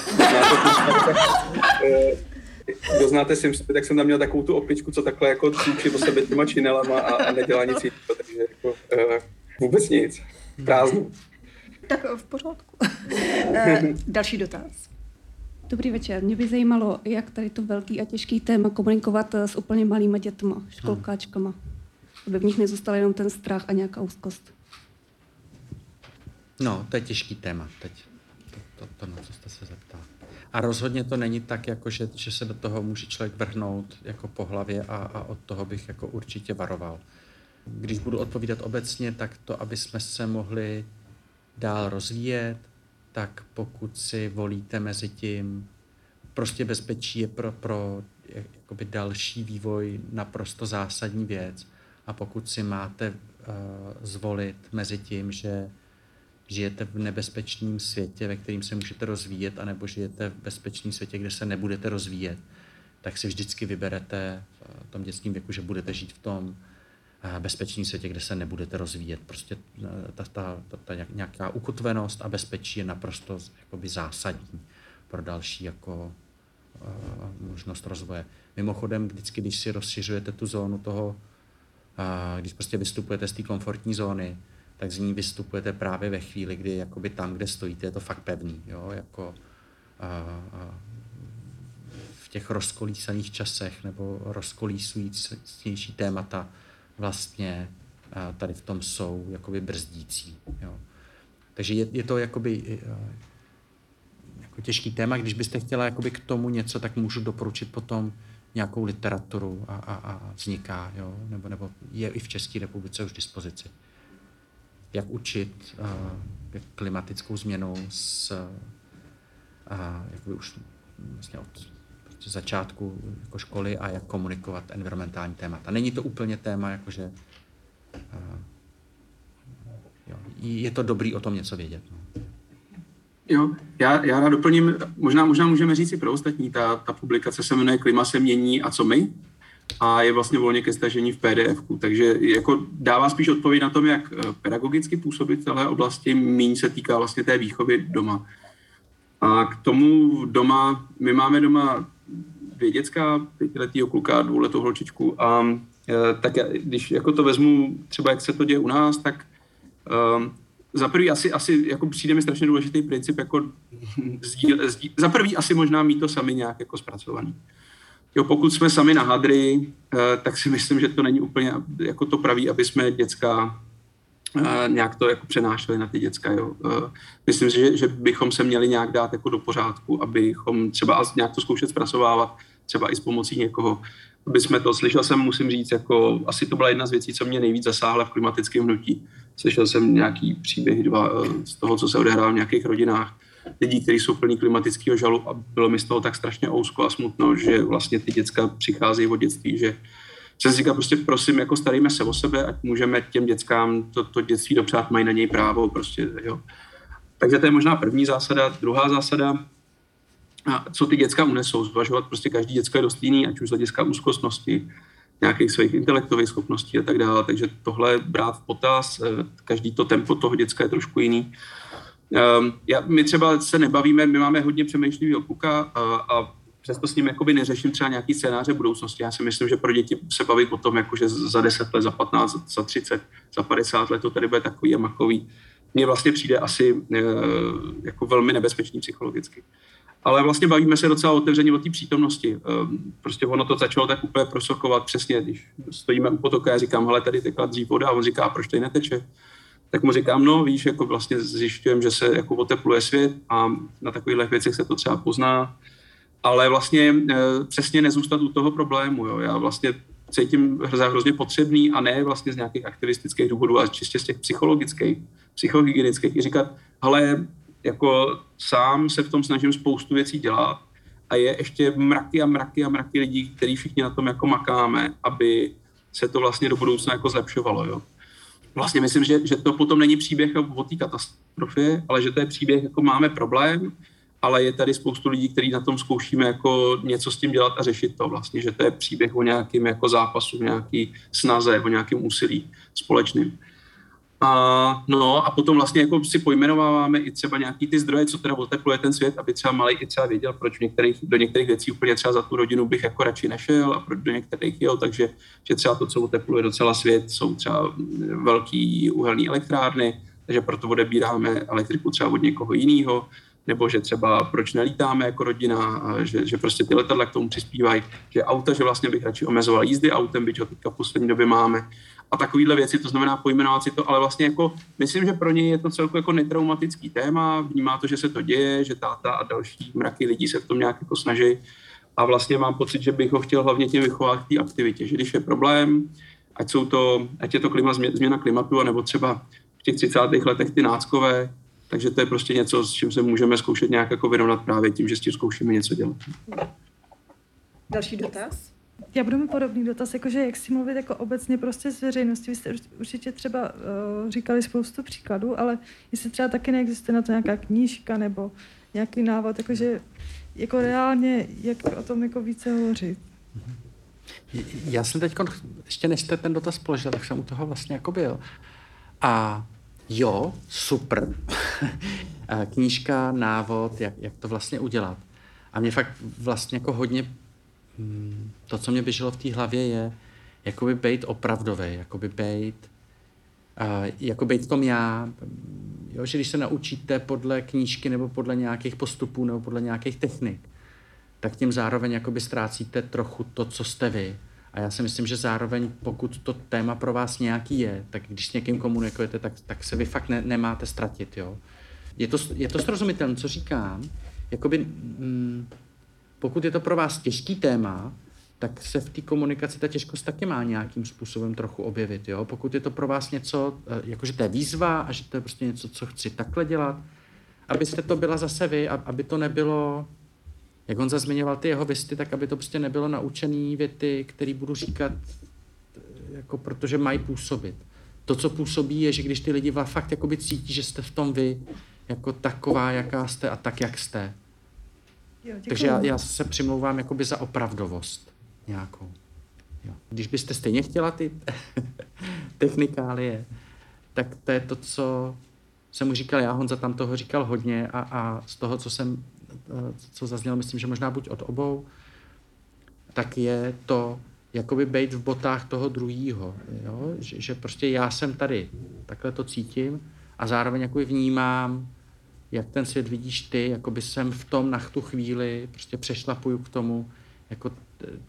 Eh, kdo znáte Simpsony, tak jsem tam měl takovou tu opičku, co takhle jako cvičí po sebe těma činelama a, a nedělá nic jiného, takže jako, uh, Vůbec nic. Prázdný. Tak v pořádku. Eh, další dotaz. Dobrý večer. Mě by zajímalo, jak tady to velký a těžký téma komunikovat eh, s úplně malými dětma, školkáčkama, aby v nich nezůstal jenom ten strach a nějaká úzkost. No, to je těžký téma teď. To, to, to na co jste se zeptal. A rozhodně to není tak, jako že, že se do toho může člověk vrhnout jako po hlavě a, a od toho bych jako určitě varoval. Když budu odpovídat obecně, tak to, aby jsme se mohli dál rozvíjet, tak pokud si volíte mezi tím, prostě bezpečí je pro, pro jakoby další vývoj naprosto zásadní věc. A pokud si máte uh, zvolit mezi tím, že žijete v nebezpečném světě, ve kterým se můžete rozvíjet, anebo žijete v bezpečném světě, kde se nebudete rozvíjet, tak si vždycky vyberete v tom dětském věku, že budete žít v tom bezpečný světě, kde se nebudete rozvíjet. Prostě eh, ta, ta, ta, ta nějaká ukotvenost a bezpečí je naprosto jakoby zásadní pro další jako uh, možnost rozvoje. Mimochodem, vždycky, když si rozšiřujete tu zónu toho, když prostě vystupujete z té komfortní zóny, tak z ní vystupujete právě ve chvíli, kdy jakoby tam, kde stojíte, je to fakt pevný. Jo? Jako, uh, uh, v těch rozkolísaných časech nebo rozkolísující témata vlastně tady v tom jsou jakoby brzdící. Jo. Takže je, je to jakoby jako těžký téma. Když byste chtěla jakoby k tomu něco, tak můžu doporučit potom nějakou literaturu a, a, a vzniká, jo? Nebo, nebo je i v České republice už dispozici. Jak učit uh, klimatickou změnu s, uh, jakoby už vlastně od začátku jako školy a jak komunikovat environmentální témata. Není to úplně téma, jakože uh, jo, je to dobrý o tom něco vědět. No. Jo, já, já rád doplním, možná, možná můžeme říct i pro ostatní, ta, ta publikace se jmenuje Klima se mění a co my? A je vlastně volně ke stažení v pdf takže jako dává spíš odpověď na tom, jak eh, pedagogicky působit v celé oblasti, míň se týká vlastně té výchovy doma. A k tomu doma, my máme doma dvě děcka, pětiletýho kluka, dvouletou holčičku a e, tak když jako to vezmu třeba, jak se to děje u nás, tak um, za prvý asi, asi jako přijde mi strašně důležitý princip, jako sdíl, sdíl, za prvý asi možná mít to sami nějak jako zpracovaný. Jo, pokud jsme sami na hadry, uh, tak si myslím, že to není úplně jako to pravý, aby jsme děcka uh, nějak to jako přenášeli na ty děcka. Jo. Uh, myslím si, že, že bychom se měli nějak dát jako do pořádku, abychom třeba nějak to zkoušet zpracovávat, třeba i s pomocí někoho, aby jsme to, slyšel jsem, musím říct, jako asi to byla jedna z věcí, co mě nejvíc zasáhla v klimatickém hnutí. Slyšel jsem nějaký příběhy dva, eh, z toho, co se odehrává v nějakých rodinách, lidí, kteří jsou plní klimatického žalu a bylo mi z toho tak strašně ousko a smutno, že vlastně ty děcka přicházejí od dětství, že jsem si říkal, prostě prosím, jako staríme se o sebe, ať můžeme těm dětskám to, to dětství dopřát, mají na něj právo, prostě, jo. Takže to je možná první zásada. Druhá zásada, a co ty děcka unesou, zvažovat prostě každý děcko je dost jiný, ať už z hlediska úzkostnosti, nějakých svých intelektových schopností a tak dále. Takže tohle brát v potaz, eh, každý to tempo toho děcka je trošku jiný. Um, já, my třeba se nebavíme, my máme hodně přemýšlivého kluka a, a přesto s ním jakoby neřeším třeba nějaký scénáře budoucnosti. Já si myslím, že pro děti se baví o tom, jako že za 10 let, za 15, za 30, za 50 let to tady bude takový a makový. Mně vlastně přijde asi e, jako velmi nebezpečný psychologicky. ale vlastně bavíme se docela otevřeně o té přítomnosti. Ehm, prostě ono to začalo tak úplně prosokovat přesně, když stojíme u potoka a říkám, hele, tady tekla dřív voda a on říká, proč tady neteče? Tak mu říkám, no víš, jako vlastně zjišťujem, že se jako otepluje svět a na takových věcech se to třeba pozná, ale vlastně e, přesně nezůstat u toho problému. Jo. Já vlastně cítím za hrozně potřebný a ne vlastně z nějakých aktivistických důvodů, ale čistě z těch psychologických, psychohygienických i říkat, ale jako sám se v tom snažím spoustu věcí dělat a je ještě mraky a mraky a mraky lidí, kteří všichni na tom jako makáme, aby se to vlastně do budoucna jako zlepšovalo. Jo. Vlastně myslím, že, že to potom není příběh o té katastrofě, ale že to je příběh, jako máme problém, ale je tady spoustu lidí, kteří na tom zkoušíme jako něco s tím dělat a řešit to vlastně, že to je příběh o nějakým jako zápasu, nějaký snaze, o nějakém úsilí společným. A, no a potom vlastně jako si pojmenováváme i třeba nějaký ty zdroje, co teda otepluje ten svět, aby třeba malý i třeba věděl, proč v některých, do některých věcí úplně třeba za tu rodinu bych jako radši nešel a proč do některých jo, takže že třeba to, co otepluje docela svět, jsou třeba velký uhelné elektrárny, takže proto odebíráme elektriku třeba od někoho jiného, nebo že třeba proč nelítáme jako rodina, že, že prostě ty letadla k tomu přispívají, že auta, že vlastně bych radši omezoval jízdy autem, byť ho teďka v poslední době máme a takovýhle věci, to znamená pojmenovat si to, ale vlastně jako myslím, že pro něj je to celku jako netraumatický téma, vnímá to, že se to děje, že táta a další mraky lidí se v tom nějak jako snaží a vlastně mám pocit, že bych ho chtěl hlavně tím vychovat k té aktivitě, že když je problém, ať, jsou to, ať je to klima, změna klimatu, nebo třeba v těch 30. letech ty náckové, takže to je prostě něco, s čím se můžeme zkoušet nějak jako vyrovnat právě tím, že s tím zkoušíme něco dělat. Další dotaz? Já budu mít podobný dotaz, jakože jak si mluvit jako obecně prostě s veřejností. Vy jste určitě třeba uh, říkali spoustu příkladů, ale jestli třeba taky neexistuje na to nějaká knížka nebo nějaký návod, jakože jako reálně, jak o tom jako více hovořit. Já jsem teď, ještě než jste ten dotaz položil, tak jsem u toho vlastně jako byl. A jo, super. Knížka, návod, jak, jak to vlastně udělat. A mě fakt vlastně jako hodně to, co mě běželo v té hlavě, je jakoby být opravdový, jakoby být, uh, jako být tom já, jo, že když se naučíte podle knížky nebo podle nějakých postupů nebo podle nějakých technik, tak tím zároveň jakoby ztrácíte trochu to, co jste vy. A já si myslím, že zároveň, pokud to téma pro vás nějaký je, tak když s někým komunikujete, tak, tak se vy fakt ne, nemáte ztratit. Jo? Je, to, je to srozumitelné, co říkám. Jakoby, mm, pokud je to pro vás těžký téma, tak se v té komunikaci ta těžkost taky má nějakým způsobem trochu objevit. Jo? Pokud je to pro vás něco, eh, jakože to je výzva a že to je prostě něco, co chci takhle dělat, abyste to byla zase vy, aby to nebylo, jak on zmiňoval ty jeho vysty, tak aby to prostě nebylo naučený věty, které budu říkat, eh, jako protože mají působit. To, co působí, je, že když ty lidi fakt jakoby cítí, že jste v tom vy, jako taková, jaká jste a tak, jak jste, Takže já, já se přimlouvám jakoby za opravdovost nějakou. Jo. Když byste stejně chtěla ty technikálie, tak to je to, co jsem mu říkal já, Honza tam toho říkal hodně a, a z toho, co jsem, eh, co zaznělo, myslím, že možná buď od obou, tak je to jakoby být v botách toho druhýho, jo? Že, že prostě já jsem tady, takhle to cítím a zároveň jako vnímám jak ten svět vidíš ty, jako by jsem v tom na tu chvíli prostě přešlapuju k tomu, jako,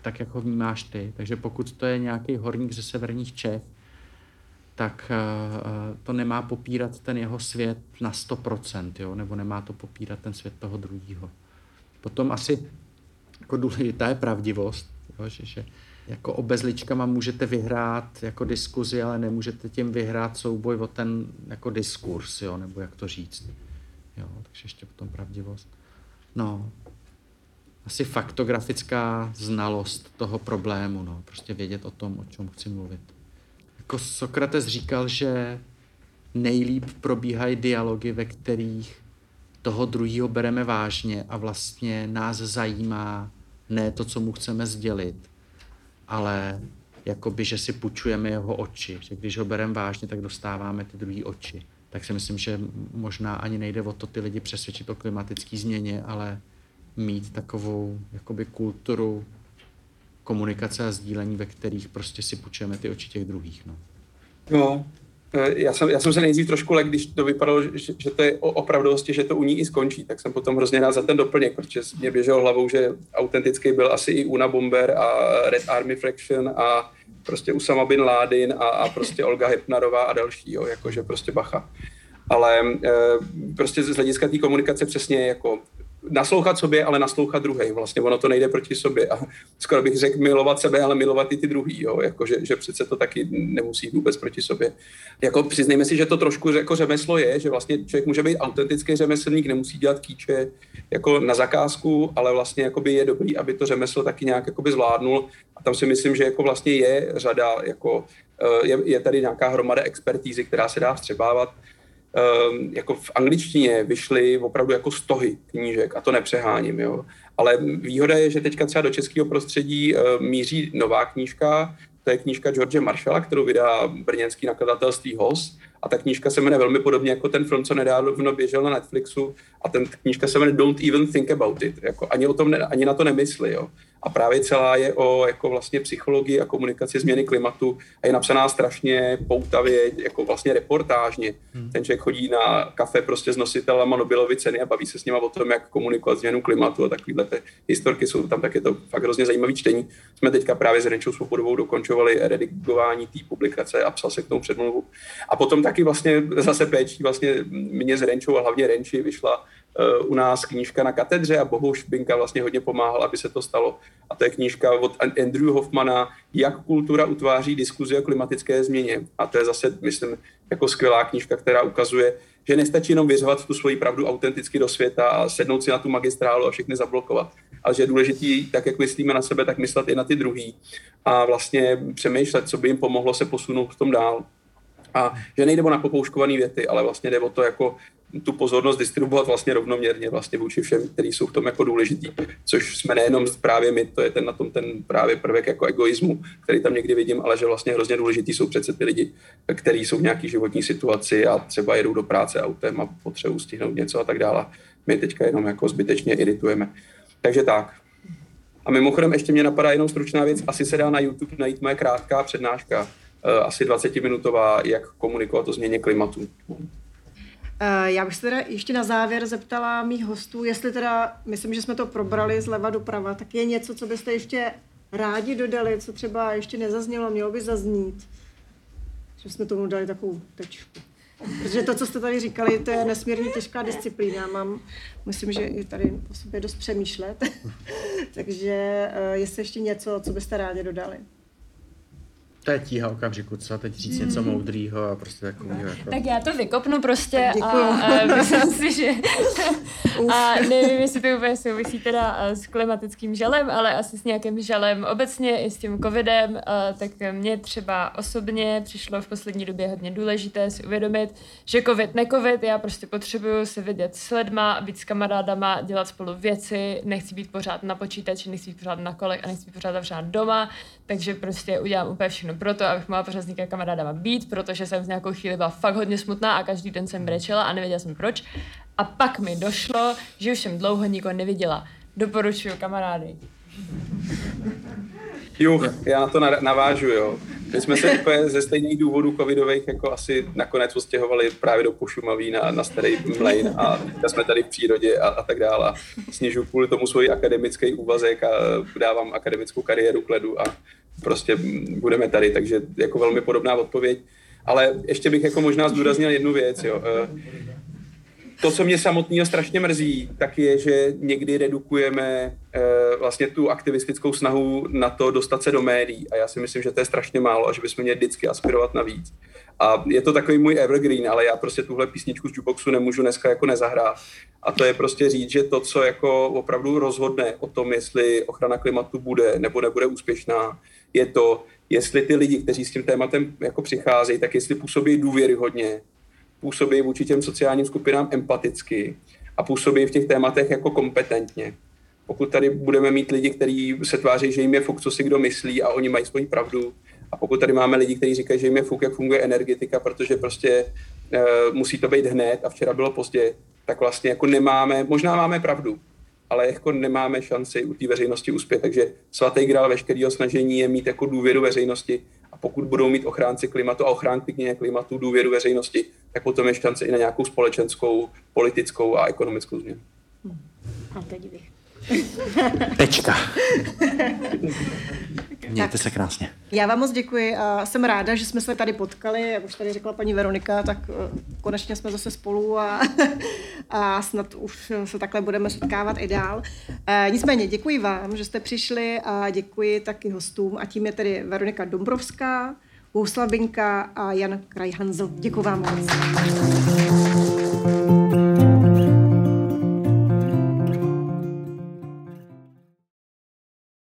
tak, jak ho vnímáš ty. Takže pokud to je nějaký horník ze severních Čech, tak uh, to nemá popírat ten jeho svět na 100%, jo? nebo nemá to popírat ten svět toho druhého. Potom asi jako důležitá je pravdivost, jo? Že, že jako obezličkama můžete vyhrát jako diskuzi, ale nemůžete tím vyhrát souboj o ten jako diskurs, jo? nebo jak to říct. Jo, takže ještě potom pravdivost. No, asi faktografická znalost toho problému, no, prostě vědět o tom, o čem chci mluvit. Jako Sokrates říkal, že nejlíp probíhají dialogy, ve kterých toho druhého bereme vážně a vlastně nás zajímá ne to, co mu chceme sdělit, ale jakoby, že si půjčujeme jeho oči, že když ho bereme vážně, tak dostáváme ty druhé oči tak si myslím, že možná ani nejde o to ty lidi přesvědčit o klimatické změně, ale mít takovou jakoby kulturu komunikace a sdílení, ve kterých prostě si půjčujeme ty oči těch druhých. No. Jo, Eh, já jsem, já jsem se nejdřív trošku lek, když to vypadalo, že, že to je o opravdovosti, že to u ní i skončí, tak jsem potom hrozně rád za ten doplněk, protože mě běželo hlavou, že autentický byl asi i Una Bomber a Red Army Fraction a prostě Usama Bin Laden a, a prostě Olga Hepnarová a další, jo, jakože prostě bacha. Ale e, prostě z hlediska té komunikace přesně jako naslouchat sobě, ale naslouchat druhý. Vlastně ono to nejde proti sobě. A skoro bych řekl milovat sebe, ale milovat i ty druhý. Jo? Jako, že, že přece to taky nemusí vůbec proti sobě. Jako přiznejme si, že to trošku jako řemeslo je, že vlastně člověk může být autentický řemeslník, nemusí dělat kýče jako na zakázku, ale vlastně je dobrý, aby to řemeslo taky nějak jakoby zvládnul. A tam si myslím, že jako vlastně je řada, jako, eh, je, je tady nějaká hromada expertízy, která se dá vstřebávat um, jako v angličtině vyšly opravdu jako stohy knížek a to nepřeháním, jo. Ale výhoda je, že teďka třeba do českého prostředí uh, míří nová knížka, to je knížka George Marshalla, kterou vydá brněnský nakladatelství HOS. A ta knížka se jmenuje velmi podobně jako ten film, co nedávno běžel na Netflixu. A ten knížka se jmenuje Don't Even Think About It. Jako ani, o tom ne, ani na to nemysli. Jo a právě celá je o jako vlastně psychologii a komunikaci změny klimatu a je napsaná strašně poutavě, jako vlastně reportážně. Hmm. Ten člověk chodí na kafe prostě s nositelama Nobelovy ceny a baví se s nimi o tom, jak komunikovat změnu klimatu a takovýhle ty historky jsou tam, tak je to fakt hrozně zajímavý čtení. Jsme teďka právě s Renčou Svobodovou dokončovali redigování té publikace a psal se k tomu předmluvu. A potom taky vlastně zase péčí vlastně mě s Renčou a hlavně Renči vyšla u nás knížka na katedře a Bohu Špinka vlastně hodně pomáhal, aby se to stalo. A to je knížka od Andrew Hoffmana, jak kultura utváří diskuzi o klimatické změně. A to je zase, myslím, jako skvělá knížka, která ukazuje, že nestačí jenom vyřovat tu svoji pravdu autenticky do světa a sednout si na tu magistrálu a všechny zablokovat, ale že je důležitý, tak jak myslíme na sebe, tak myslet i na ty druhý a vlastně přemýšlet, co by jim pomohlo se posunout v tom dál. A že nejde o napopouškované věty, ale vlastně jde o to jako tu pozornost distribuovat vlastně rovnoměrně vlastně vůči všem, kteří jsou v tom jako důležitý, což jsme nejenom právě my, to je ten na tom ten právě prvek jako egoismu, který tam někdy vidím, ale že vlastně hrozně důležitý jsou přece ty lidi, kteří jsou v nějaké životní situaci a třeba jedou do práce autem a potřebují stihnout něco a tak dále. My teďka jenom jako zbytečně iritujeme. Takže tak. A mimochodem ještě mě napadá jenom stručná věc, asi se dá na YouTube najít moje krátká přednáška, asi 20-minutová, jak komunikovat o změně klimatu. Eh, já bych se teda ještě na závěr zeptala mých hostů, jestli teda, myslím, že jsme to probrali zleva doprava, tak je něco, co byste ještě rádi dodali, co třeba ještě nezaznělo, mělo by zaznít. Že jsme tomu dali takovou tečku. Protože to, co jste tady říkali, to je nesmírně těžká disciplína. Mám, myslím, že i tady po sobě dost přemýšlet. Takže uh, jestli ještě něco, co byste rádi dodali. To je tíha okamžiku, co teď říct mm. něco moudrýho a prostě takového. Jako... Tak já to vykopnu prostě a, a myslím si, že a nevím, jestli to úplně souvisí teda s klimatickým žalem, ale asi s nějakým žalem obecně i s tím covidem, a, tak mě třeba osobně přišlo v poslední době hodně důležité si uvědomit, že covid, ne covid, já prostě potřebuju se vidět s lidma, být s kamarádama, dělat spolu věci, nechci být pořád na počítači, nechci být pořád na kolech a nechci být pořád doma, takže prostě udělám úplně všechno proto, abych mohla pořád s někým kamarádama být, protože jsem v nějakou chvíli byla fakt hodně smutná a každý den jsem brečela a nevěděla jsem proč. A pak mi došlo, že už jsem dlouho nikoho neviděla. Doporučuju kamarády. Jo, já na to navážu, jo. My jsme se úplně ze stejných důvodů covidových jako asi nakonec ostěhovali právě do Pošumaví na, na starý mlejn a jsme tady v přírodě a, a tak dále. Snižu kvůli tomu svůj akademický úvazek a dávám akademickou kariéru k ledu a prostě budeme tady, takže jako velmi podobná odpověď. Ale ještě bych jako možná zdůraznil jednu věc, jo. Eh, to, co mě samotného strašně mrzí, tak je, že někdy redukujeme e, vlastně tu aktivistickou snahu na to dostat se do médií. A já si myslím, že to je strašně málo a že bychom měli vždycky aspirovat na víc. A je to takový můj evergreen, ale já prostě tuhle písničku z jukeboxu nemůžu dneska jako nezahrát. A to je prostě říct, že to, co jako opravdu rozhodne o tom, jestli ochrana klimatu bude nebo nebude úspěšná, je to, jestli ty lidi, kteří s tím tématem jako přicházejí, tak jestli působí důvěryhodně, působí vůči těm sociálním skupinám empaticky a působí v těch tématech jako kompetentně. Pokud tady budeme mít lidi, kteří se tváří, že jim je fuk, co si kdo myslí a oni mají svoji pravdu, a pokud tady máme lidi, kteří říkají, že jim je fuk, jak funguje energetika, protože prostě e, musí to být hned a včera bylo pozdě, tak vlastně jako nemáme, možná máme pravdu, ale jako nemáme šanci u té veřejnosti uspět. Takže svatý grál veškerého snažení je mít jako důvěru veřejnosti pokud budou mít ochránci klimatu a ochránkyně klimatu důvěru veřejnosti, tak potom je šance i na nějakou společenskou, politickou a ekonomickou změnu. A teď vy. Tečka. Mějte se krásně. Já vám moc děkuji a jsem ráda, že jsme se tady potkali, jak už tady řekla paní Veronika, tak eh, konečně jsme zase spolu a, a snad už se takhle budeme setkávat i dál. E, nicméně děkuji vám, že jste přišli a děkuji taky hostům a tím je tedy Veronika Dombrovská, Bohuslav Binka a Jan Krajhanzl. Děkuji vám moc.